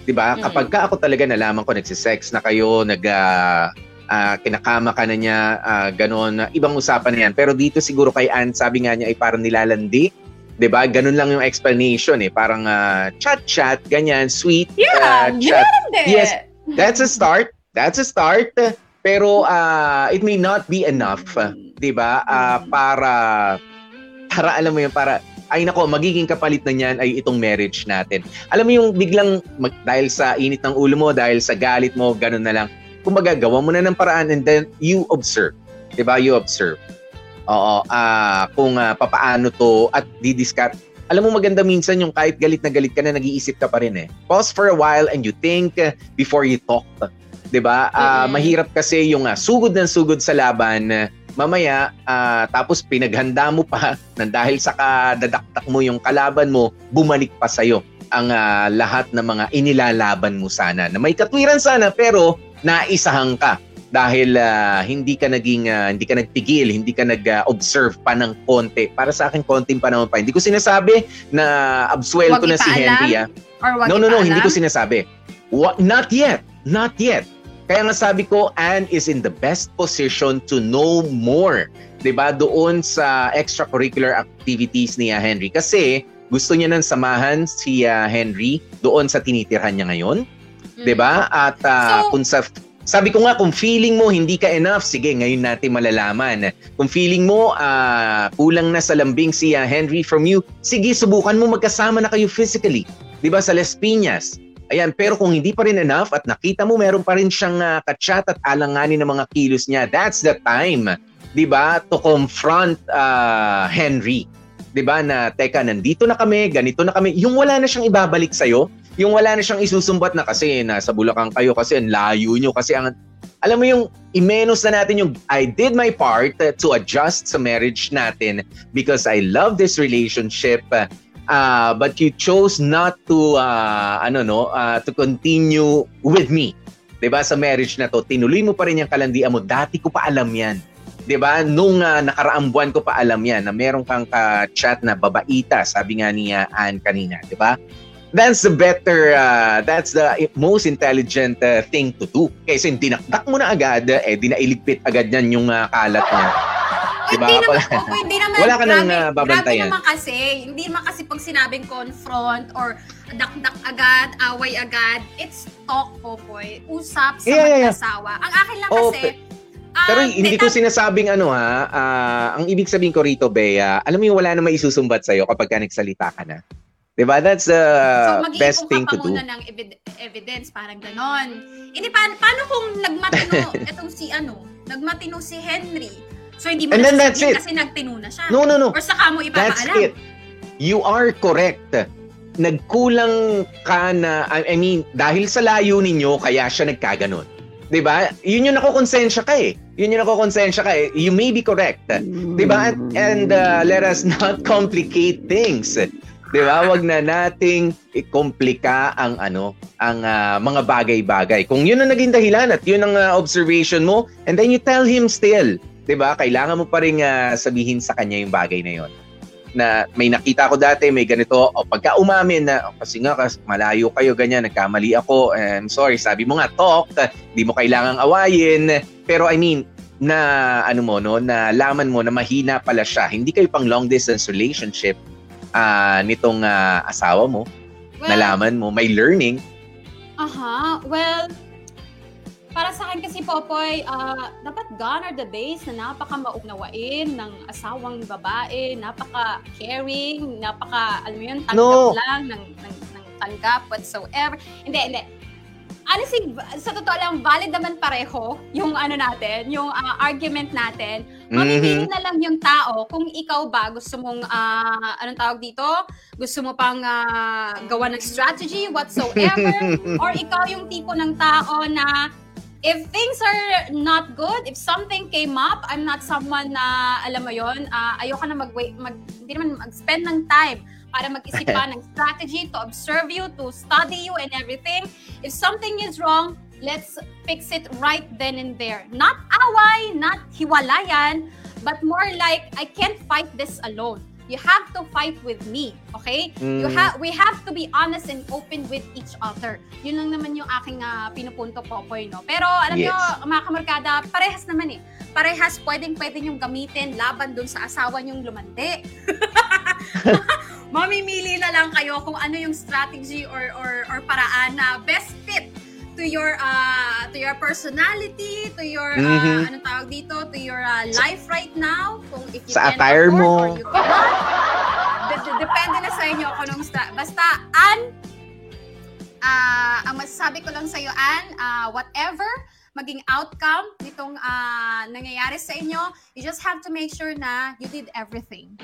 'Di ba? Mm. Kapag ka ako talaga nalaman ko nagse-sex na kayo, nag ah, ah, kinakama ka na niya, ah, ganon, ibang usapan na yan. Pero dito siguro kay Ann, sabi nga niya ay parang nilalandi. 'Di ba? Ganun lang yung explanation eh. Parang ah, chat-chat, ganyan, sweet ah, Yeah, chat. Hindi. Yes, That's a start. That's a start. Pero ah, it may not be enough, 'di ba? Ah, para para alam mo 'yun, para ay nako, magiging kapalit na niyan ay itong marriage natin. Alam mo yung biglang mag, dahil sa init ng ulo mo, dahil sa galit mo, ganun na lang. Kung magagawa mo na ng paraan and then you observe. ba? You observe. Oo, ah kung ah, papaano to at didiscuss. Alam mo maganda minsan yung kahit galit na galit ka na nag-iisip ka pa rin eh. Pause for a while and you think uh, before you talk. 'Di ba? Ah, Mm-mm. mahirap kasi yung ah, sugod ng sugod sa laban uh, mamaya ah, tapos pinaghanda mo pa nang dahil sa kadadaktak mo yung kalaban mo, bumalik pa sa'yo ang ah, lahat ng mga inilalaban mo sana. Na may katwiran sana pero naisahan ka dahil ah, hindi ka naging ah, hindi ka nagpigil, hindi ka nag-observe pa ng konti. Para sa akin konting panahon pa. Hindi ko sinasabi na absuelto na si? Henry ah. Or wag No, no, no, hindi ko sinasabi. What, not yet. Not yet. Kaya nga sabi ko, Anne is in the best position to know more. 'Di ba Doon sa extracurricular activities ni ah, Henry. Kasi gusto niya nang samahan si ah, Henry doon sa tinitirhan niya ngayon. Mm. 'Di ba At ah, So- kung sa sabi ko nga, kung feeling mo hindi ka enough, sige, ngayon natin malalaman. Kung feeling mo ah, kulang na sa lambing si ah, Henry from you, sige, subukan mo magkasama na kayo physically. 'Di ba sa Las Piñas. Ayan, pero kung hindi pa rin enough at nakita mo meron pa rin siyang uh, kachat at alanganin ng mga kilos niya, that's the time, 'di ba, to confront ah, Henry. 'Di ba na teka, nandito na kami, ganito na kami. Yung wala na siyang ibabalik sa yung wala na siyang isusumbat na kasi nasa Bulacan kayo kasi ang layo nyo kasi ang alam mo yung imenos na natin yung I did my part uh, to adjust sa marriage natin because I love this relationship uh, but you chose not to uh, ano no uh, to continue with me. 'di ba? Sa marriage na to tinuloy mo pa rin yung kalandian mo. Dati ko pa alam yan. 'di ba? Nung uh, nakaraang buwan ko pa alam yan na meron kang ka-chat na babaita sabi nga ni uh, kanina. 'di ba? That's the better uh, that's the most intelligent uh, thing to do. Yung dinakdak mo na agad eh dinailigpit agad yan yung uh, kalat niya Diba? Hindi Wala- naman, oh, hindi naman, wala ka nang, grabe, babantayan. Grabe naman kasi, hindi naman kasi pag sinabing confront or dakdak agad, away agad, it's talk, Popoy. Usap sa Yeah, yeah, yeah. mag-asawa. Ang akin lang Oh, kasi, ah, Pero hindi ko sinasabing ano ha, ah, ang ibig sabihin ko rito, Bea, alam mo yung wala na maisusumbat sa'yo kapag ka nagsalita ka na. 'Di ba? That's the so mag-iipon best thing to do. muna ng evid- evidence, parang ganon. Hindi, pa- paano kung nagmatino itong si ano, nagmatino si Henry? So hindi mo And then that's it. kasi nagtino na siya. No, no, no. Or saka mo That's ipapaalam. it. You are correct. Nagkulang ka na, I mean, dahil sa layo ninyo, kaya siya nagkaganon. 'Di ba? Yun yung nakokonsensya ka eh. Yun yung nakokonsensya ka eh. You may be correct. 'Di ba? And, and uh, let us not complicate things. 'Di ba? Wag na nating ikomplika ang ano, ang ah, mga bagay-bagay. Kung yun ang naging dahilan at yun ang ah, observation mo, and then you tell him still, 'di ba? Kailangan mo pa ring ah, sabihin sa kanya yung bagay na 'yon. na may nakita ko dati, may ganito, o pagka umamin na, "Oh, kasi nga, kas, malayo kayo, ganyan, nagkamali ako, I'm sorry, sabi mo nga, talk, di mo kailangang awayin, pero I mean, na ano mo no na laman mo na mahina pala siya hindi kayo pang long distance relationship ah nitong ah, asawa mo Well, nalaman mo may learning Aha. Well, para sa akin kasi, Popoy, ah, dapat gone are the days na napaka maunawain ng asawang babae, napaka-caring, napaka, alam mo yun, tanggap No. lang ng, ng, ng tanggap whatsoever. Hindi, hindi. Honestly, sa totoo lang, valid naman pareho yung ano natin, yung ah, argument natin. Mamimili Mhm. na lang yung tao kung ikaw ba gusto mong, ah, anong tawag dito? Gusto mo pang ah, gawa ng strategy whatsoever? or ikaw yung tipo ng tao na if things are not good, if something came up, I'm not someone na, alam mo yon ah, ayoko na mag-wait, mag, hindi naman mag-spend ng time para mag-isip pa ng strategy to observe you, to study you and everything. If something is wrong, let's fix it right then and there. Not away, not hiwalayan, but more like, I can't fight this alone. You have to fight with me, okay? You Mm. have we have to be honest and open with each other. Yun lang naman yung aking ah, pinupunto Popoy, no? Pero alam Yes. nyo, mga kamarkada, parehas naman eh. Parehas pwedeng pwede yung gamitin laban dun sa asawa nyong lumande. Mamimili na lang kayo kung ano yung strategy or or, or paraan na best fit to your uh, to your personality, to your uh, Mhm. anong tawag dito, to your uh, life right now, kung if you Sa can attire afford mo. or you. De- de- depende na sa inyo kung anong stra- Basta, An, ah ang masasabi ko lang sa iyo, An, ah, whatever maging outcome nitong ah, nangyayari sa inyo, you just have to make sure na you did everything.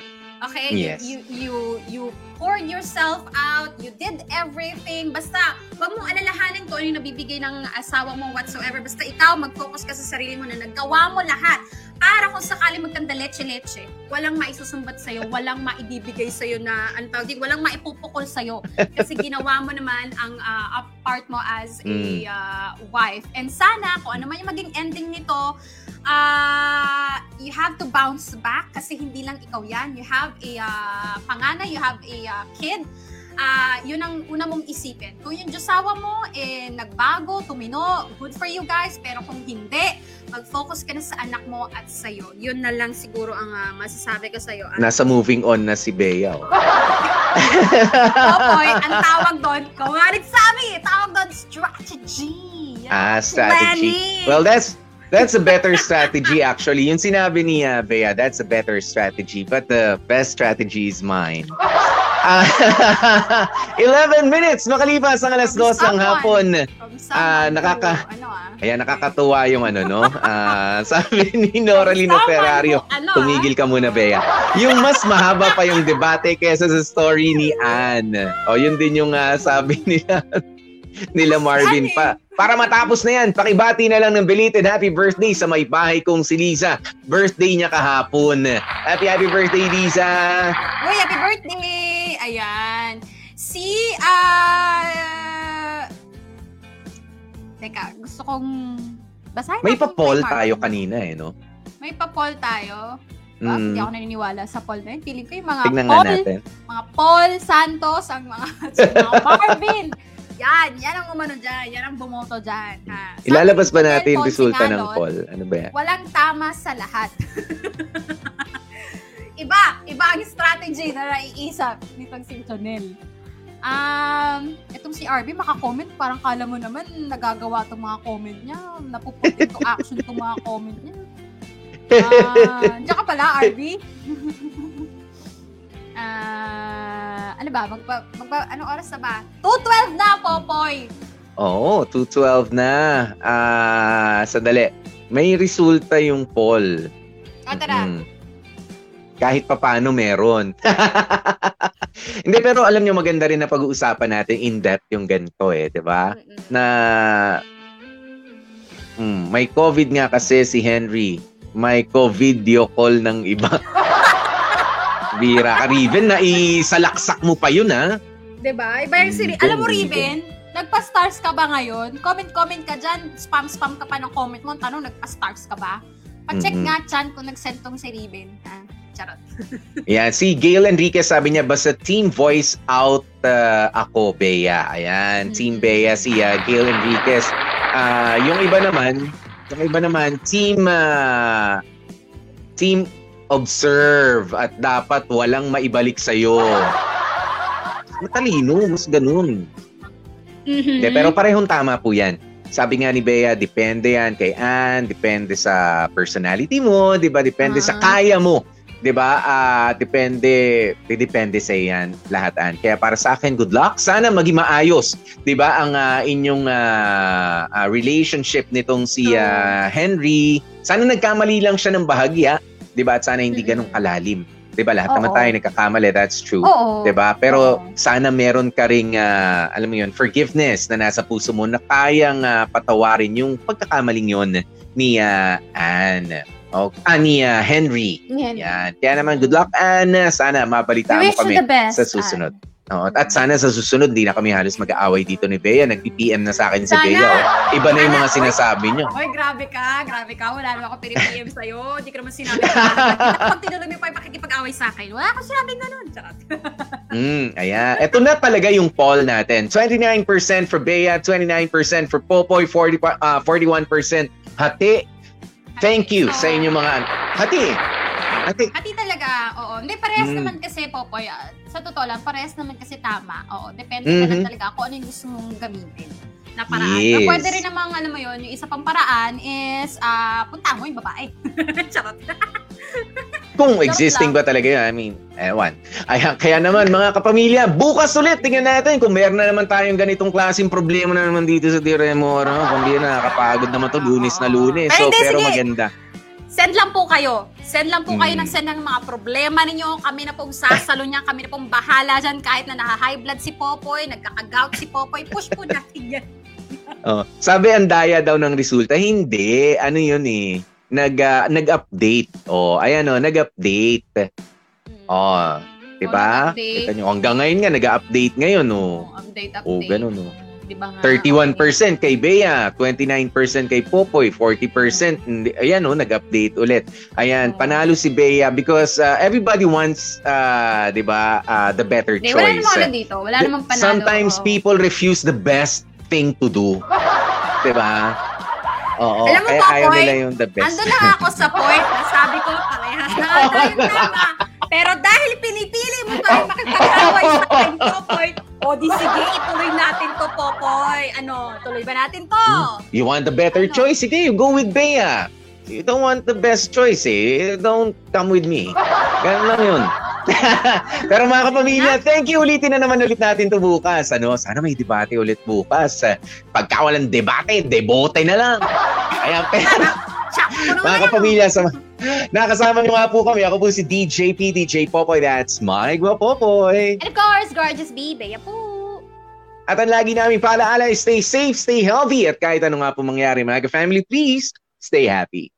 Okay? You- Yes. You, you, you, poured yourself out, you did everything. Basta, wag mong alalahanin kung ano yung nabibigay ng asawa mo whatsoever. Basta ikaw, mag-focus ka sa sarili mo na nagawa mo lahat. Para kung sakali magkanda leche-leche, walang maisusumbat sa'yo, walang maibibigay sa'yo na, ano tawag walang maipupukol sa'yo. Kasi ginawa mo naman ang a part mo as a ah, wife. And sana, kung ano man yung maging ending nito, ah you have to bounce back kasi hindi lang ikaw yan. You have a ah, panganay, you have a ah, kid. Ah, yun ang una mong isipin. Kung yung Diyosawa mo eh nagbago, tumino, good for you guys. Pero kung hindi, mag-focus ka na sa anak mo at sa'yo. Yun na lang siguro ang ah, masasabi ko sa'yo. Ang nasa moving on na si Bea oh. Popoy, ang tawag doon, kung nga nagsabi, tawag doon strategy. Ah strategy Planning. well that's That's a better strategy actually. Yung sinabi ni uh, Bea, that's a better strategy. But the best strategy is mine. Ah, 11 minutes makalipas ang alas 2 ng hapon. Ah, someone nakaka- who, ano ah, Ayan, nakakatuwa yung ano, no? Ah, sabi ni Nora Lino Someone Ferrario, ano, tumigil ka muna, Bea. Yung mas mahaba pa yung debate kesa sa story ni Anne. O, yun din yung ah, sabi nila, nila Marvin pa. Para matapos na yan, pakibati na lang ng belated happy birthday sa may bahay kong si Liza. Birthday niya kahapon. Happy, happy birthday, Liza! Uy, happy birthday! Ayan. Si, ah... teka, gusto kong... Basahin May pa-poll tayo kanina eh, no? May pa-poll tayo. Diba? Mm. Hindi ako naniniwala sa poll na yun. Feeling ko yung mga Tignan poll, natin. mga Paul Santos, ang mga, mga Marvin. Yan, yan ang umano dyan. Yan ang bumoto dyan. Ha. Sabi Ilalabas ba natin Miguel resulta ng poll? Ano ba yan? Walang tama sa lahat. iba, iba ang strategy na naiisip nitong si Jonel. Um, itong si RB, makakomment, parang kala mo naman nagagawa itong mga comment niya. Napuput into action itong mga comment niya. Ah, diyan ka pala, RB. Ah, ano ba? Magpa, magpa, anong oras na ba? 2.12 na, Popoy! Oo, 212 na. Ah, sandali. May resulta yung poll. O, tara. Mm. Kahit papano meron. Hindi, pero alam nyo, maganda rin na pag-uusapan natin in-depth yung ganito eh, di ba? Na mm, may COVID nga kasi si Henry. May COVID-video call ng iba. Bira ka, Riven, na isalaksak mo pa yun, ha? Diba? Iba yung si Mm, Alam mo, mm, Riven, nagpa-stars ka ba ngayon? Comment-comment ka dyan. Spam-spam ka pa ng comment mo. Tanong, nagpa-stars ka ba? Pa-check Mm-mm. nga chan kung nag-send tong si Riven. Ha? Charot. Yan, si Gail Enriquez sabi niya, basta team voice out uh, ako, Bea. Ayan, team Bea, si uh, Gail Enriquez. Ah, yung iba naman, yung iba naman, team uh, team observe at dapat walang maibalik sa'yo. Matalino, mas ganun. Mhm. Hindi, pero parehong tama po yan. Sabi nga ni Bea, depende yan kay Ann, depende sa personality mo, di ba? Depende sa Ah. kaya mo. Di ba? Ah, depende, depende sa yan lahat, Ann. Kaya para sa akin, good luck. Sana maging maayos. Di ba? Ang ah, inyong ah, ah, relationship nitong si ah, Henry. Sana nagkamali lang siya ng bahagya. Di ba? At sana hindi ganun kalalim. Di ba? Lahat naman Oo. tayo nagkakamali. That's true. Oo. 'Di ba? Pero Oo. sana meron ka ring ah, alam mo 'yun, forgiveness na nasa puso mo na kayang ah, patawarin yung pagkakamaling 'yon ni ah, Anne. O ah, ni ah, Henry. Yan. Yan. Kaya naman good luck Anne. Sana mabalitaan We mo wish you kami the best. sa susunod. Oo, at sana sa susunod di na kami halos mag-aaway dito ni Bea. Nag-PM na sa akin si Sana. Bea. oh. Iba na yung mga sinasabi niyo. Oy, grabe ka, grabe ka. Wala naman ako pinipm sa'yo. Hindi ko naman sinabi na pag pa yung pakikipag-away sa akin. Wala akong sinabing ganun. Charot. Mm, ayan. Ito na talaga yung poll natin. 29% for Bea, 29% for Popoy, 40, pa- ah, 41% Hati. Thank you sa inyong mga... Hati. Hati. Hati talaga, oo. Hindi, parehas Mm. naman kasi, Popoy. ah, Sa totoo lang, parehas naman kasi tama. Oo, depende na lang Mhm. talaga kung ano yung gusto mong gamitin na paraan. Yes. Pero pwede rin namang, alam mo yun, yung isa pang paraan is, ah, punta mo yung babae. Charot. Kung existing ba talaga yun. I mean, ewan. Ayan, kaya naman mga kapamilya, bukas ulit, tingnan natin kung meron na naman tayong ganitong klaseng problema na naman dito sa Diremo. No? Kung di na, nakakapagod naman to, lunes na lunes. Ay, So, hindi, pero sige. maganda. Send lang po kayo. Send lang po kayo Mm. ng send ng mga problema ninyo. Kami na pong sasalo niya. Kami na pong bahala dyan. Kahit na naha-high blood si Popoy, nagkaka-gout si Popoy, push po natin yan. Oh, sabi ang daya daw ng resulta, hindi. Ano yun eh? Nag, ah, nag-update. Oh, ayan oh, nag-update. Oh, di ba? Oh. Kita nyo, hanggang ngayon nga, nag-update ngayon oh. Oh, update, update. Oh, ganun oh. Di ba nga? 31% kay Bea, 29% kay Popoy, 40% hindi, ayan oh, nag-update ulit. Ayan, Oh. panalo si Bea because uh, everybody wants uh, 'di ba, uh, the better wala choice. namang ano dito. Wala namang panalo. Sometimes people refuse the best thing to do. 'Di ba? Oo, Alam mo, kaya ayaw nila yung the best. Ando na ako sa point na sabi ko, parehas na tayong tama. Pero dahil pinipili mo pa rin makipag-away sa akin, Popoy, o di sige, ituloy natin to, Popoy. Ano, tuloy ba natin to? You want the better Ano? choice? Sige, you go with Bea. You don't want the best choice eh. Don't come with me. Ganun lang yun. Pero mga kapamilya, thank you. Ulitin na naman ulit natin to bukas. Ano? Sana may debate ulit bukas. Pagka walang debate, debote na lang. Ayan, pero mga ano. kapamilya, sa, nakasama niyo nga po kami. Ako po si DJ P, DJ Popoy. That's my Popoy. And of course, gorgeous bee, Bea po. At ang lagi namin paalaala, stay safe, stay healthy. At kahit ano nga po mangyari, mga family, please stay happy.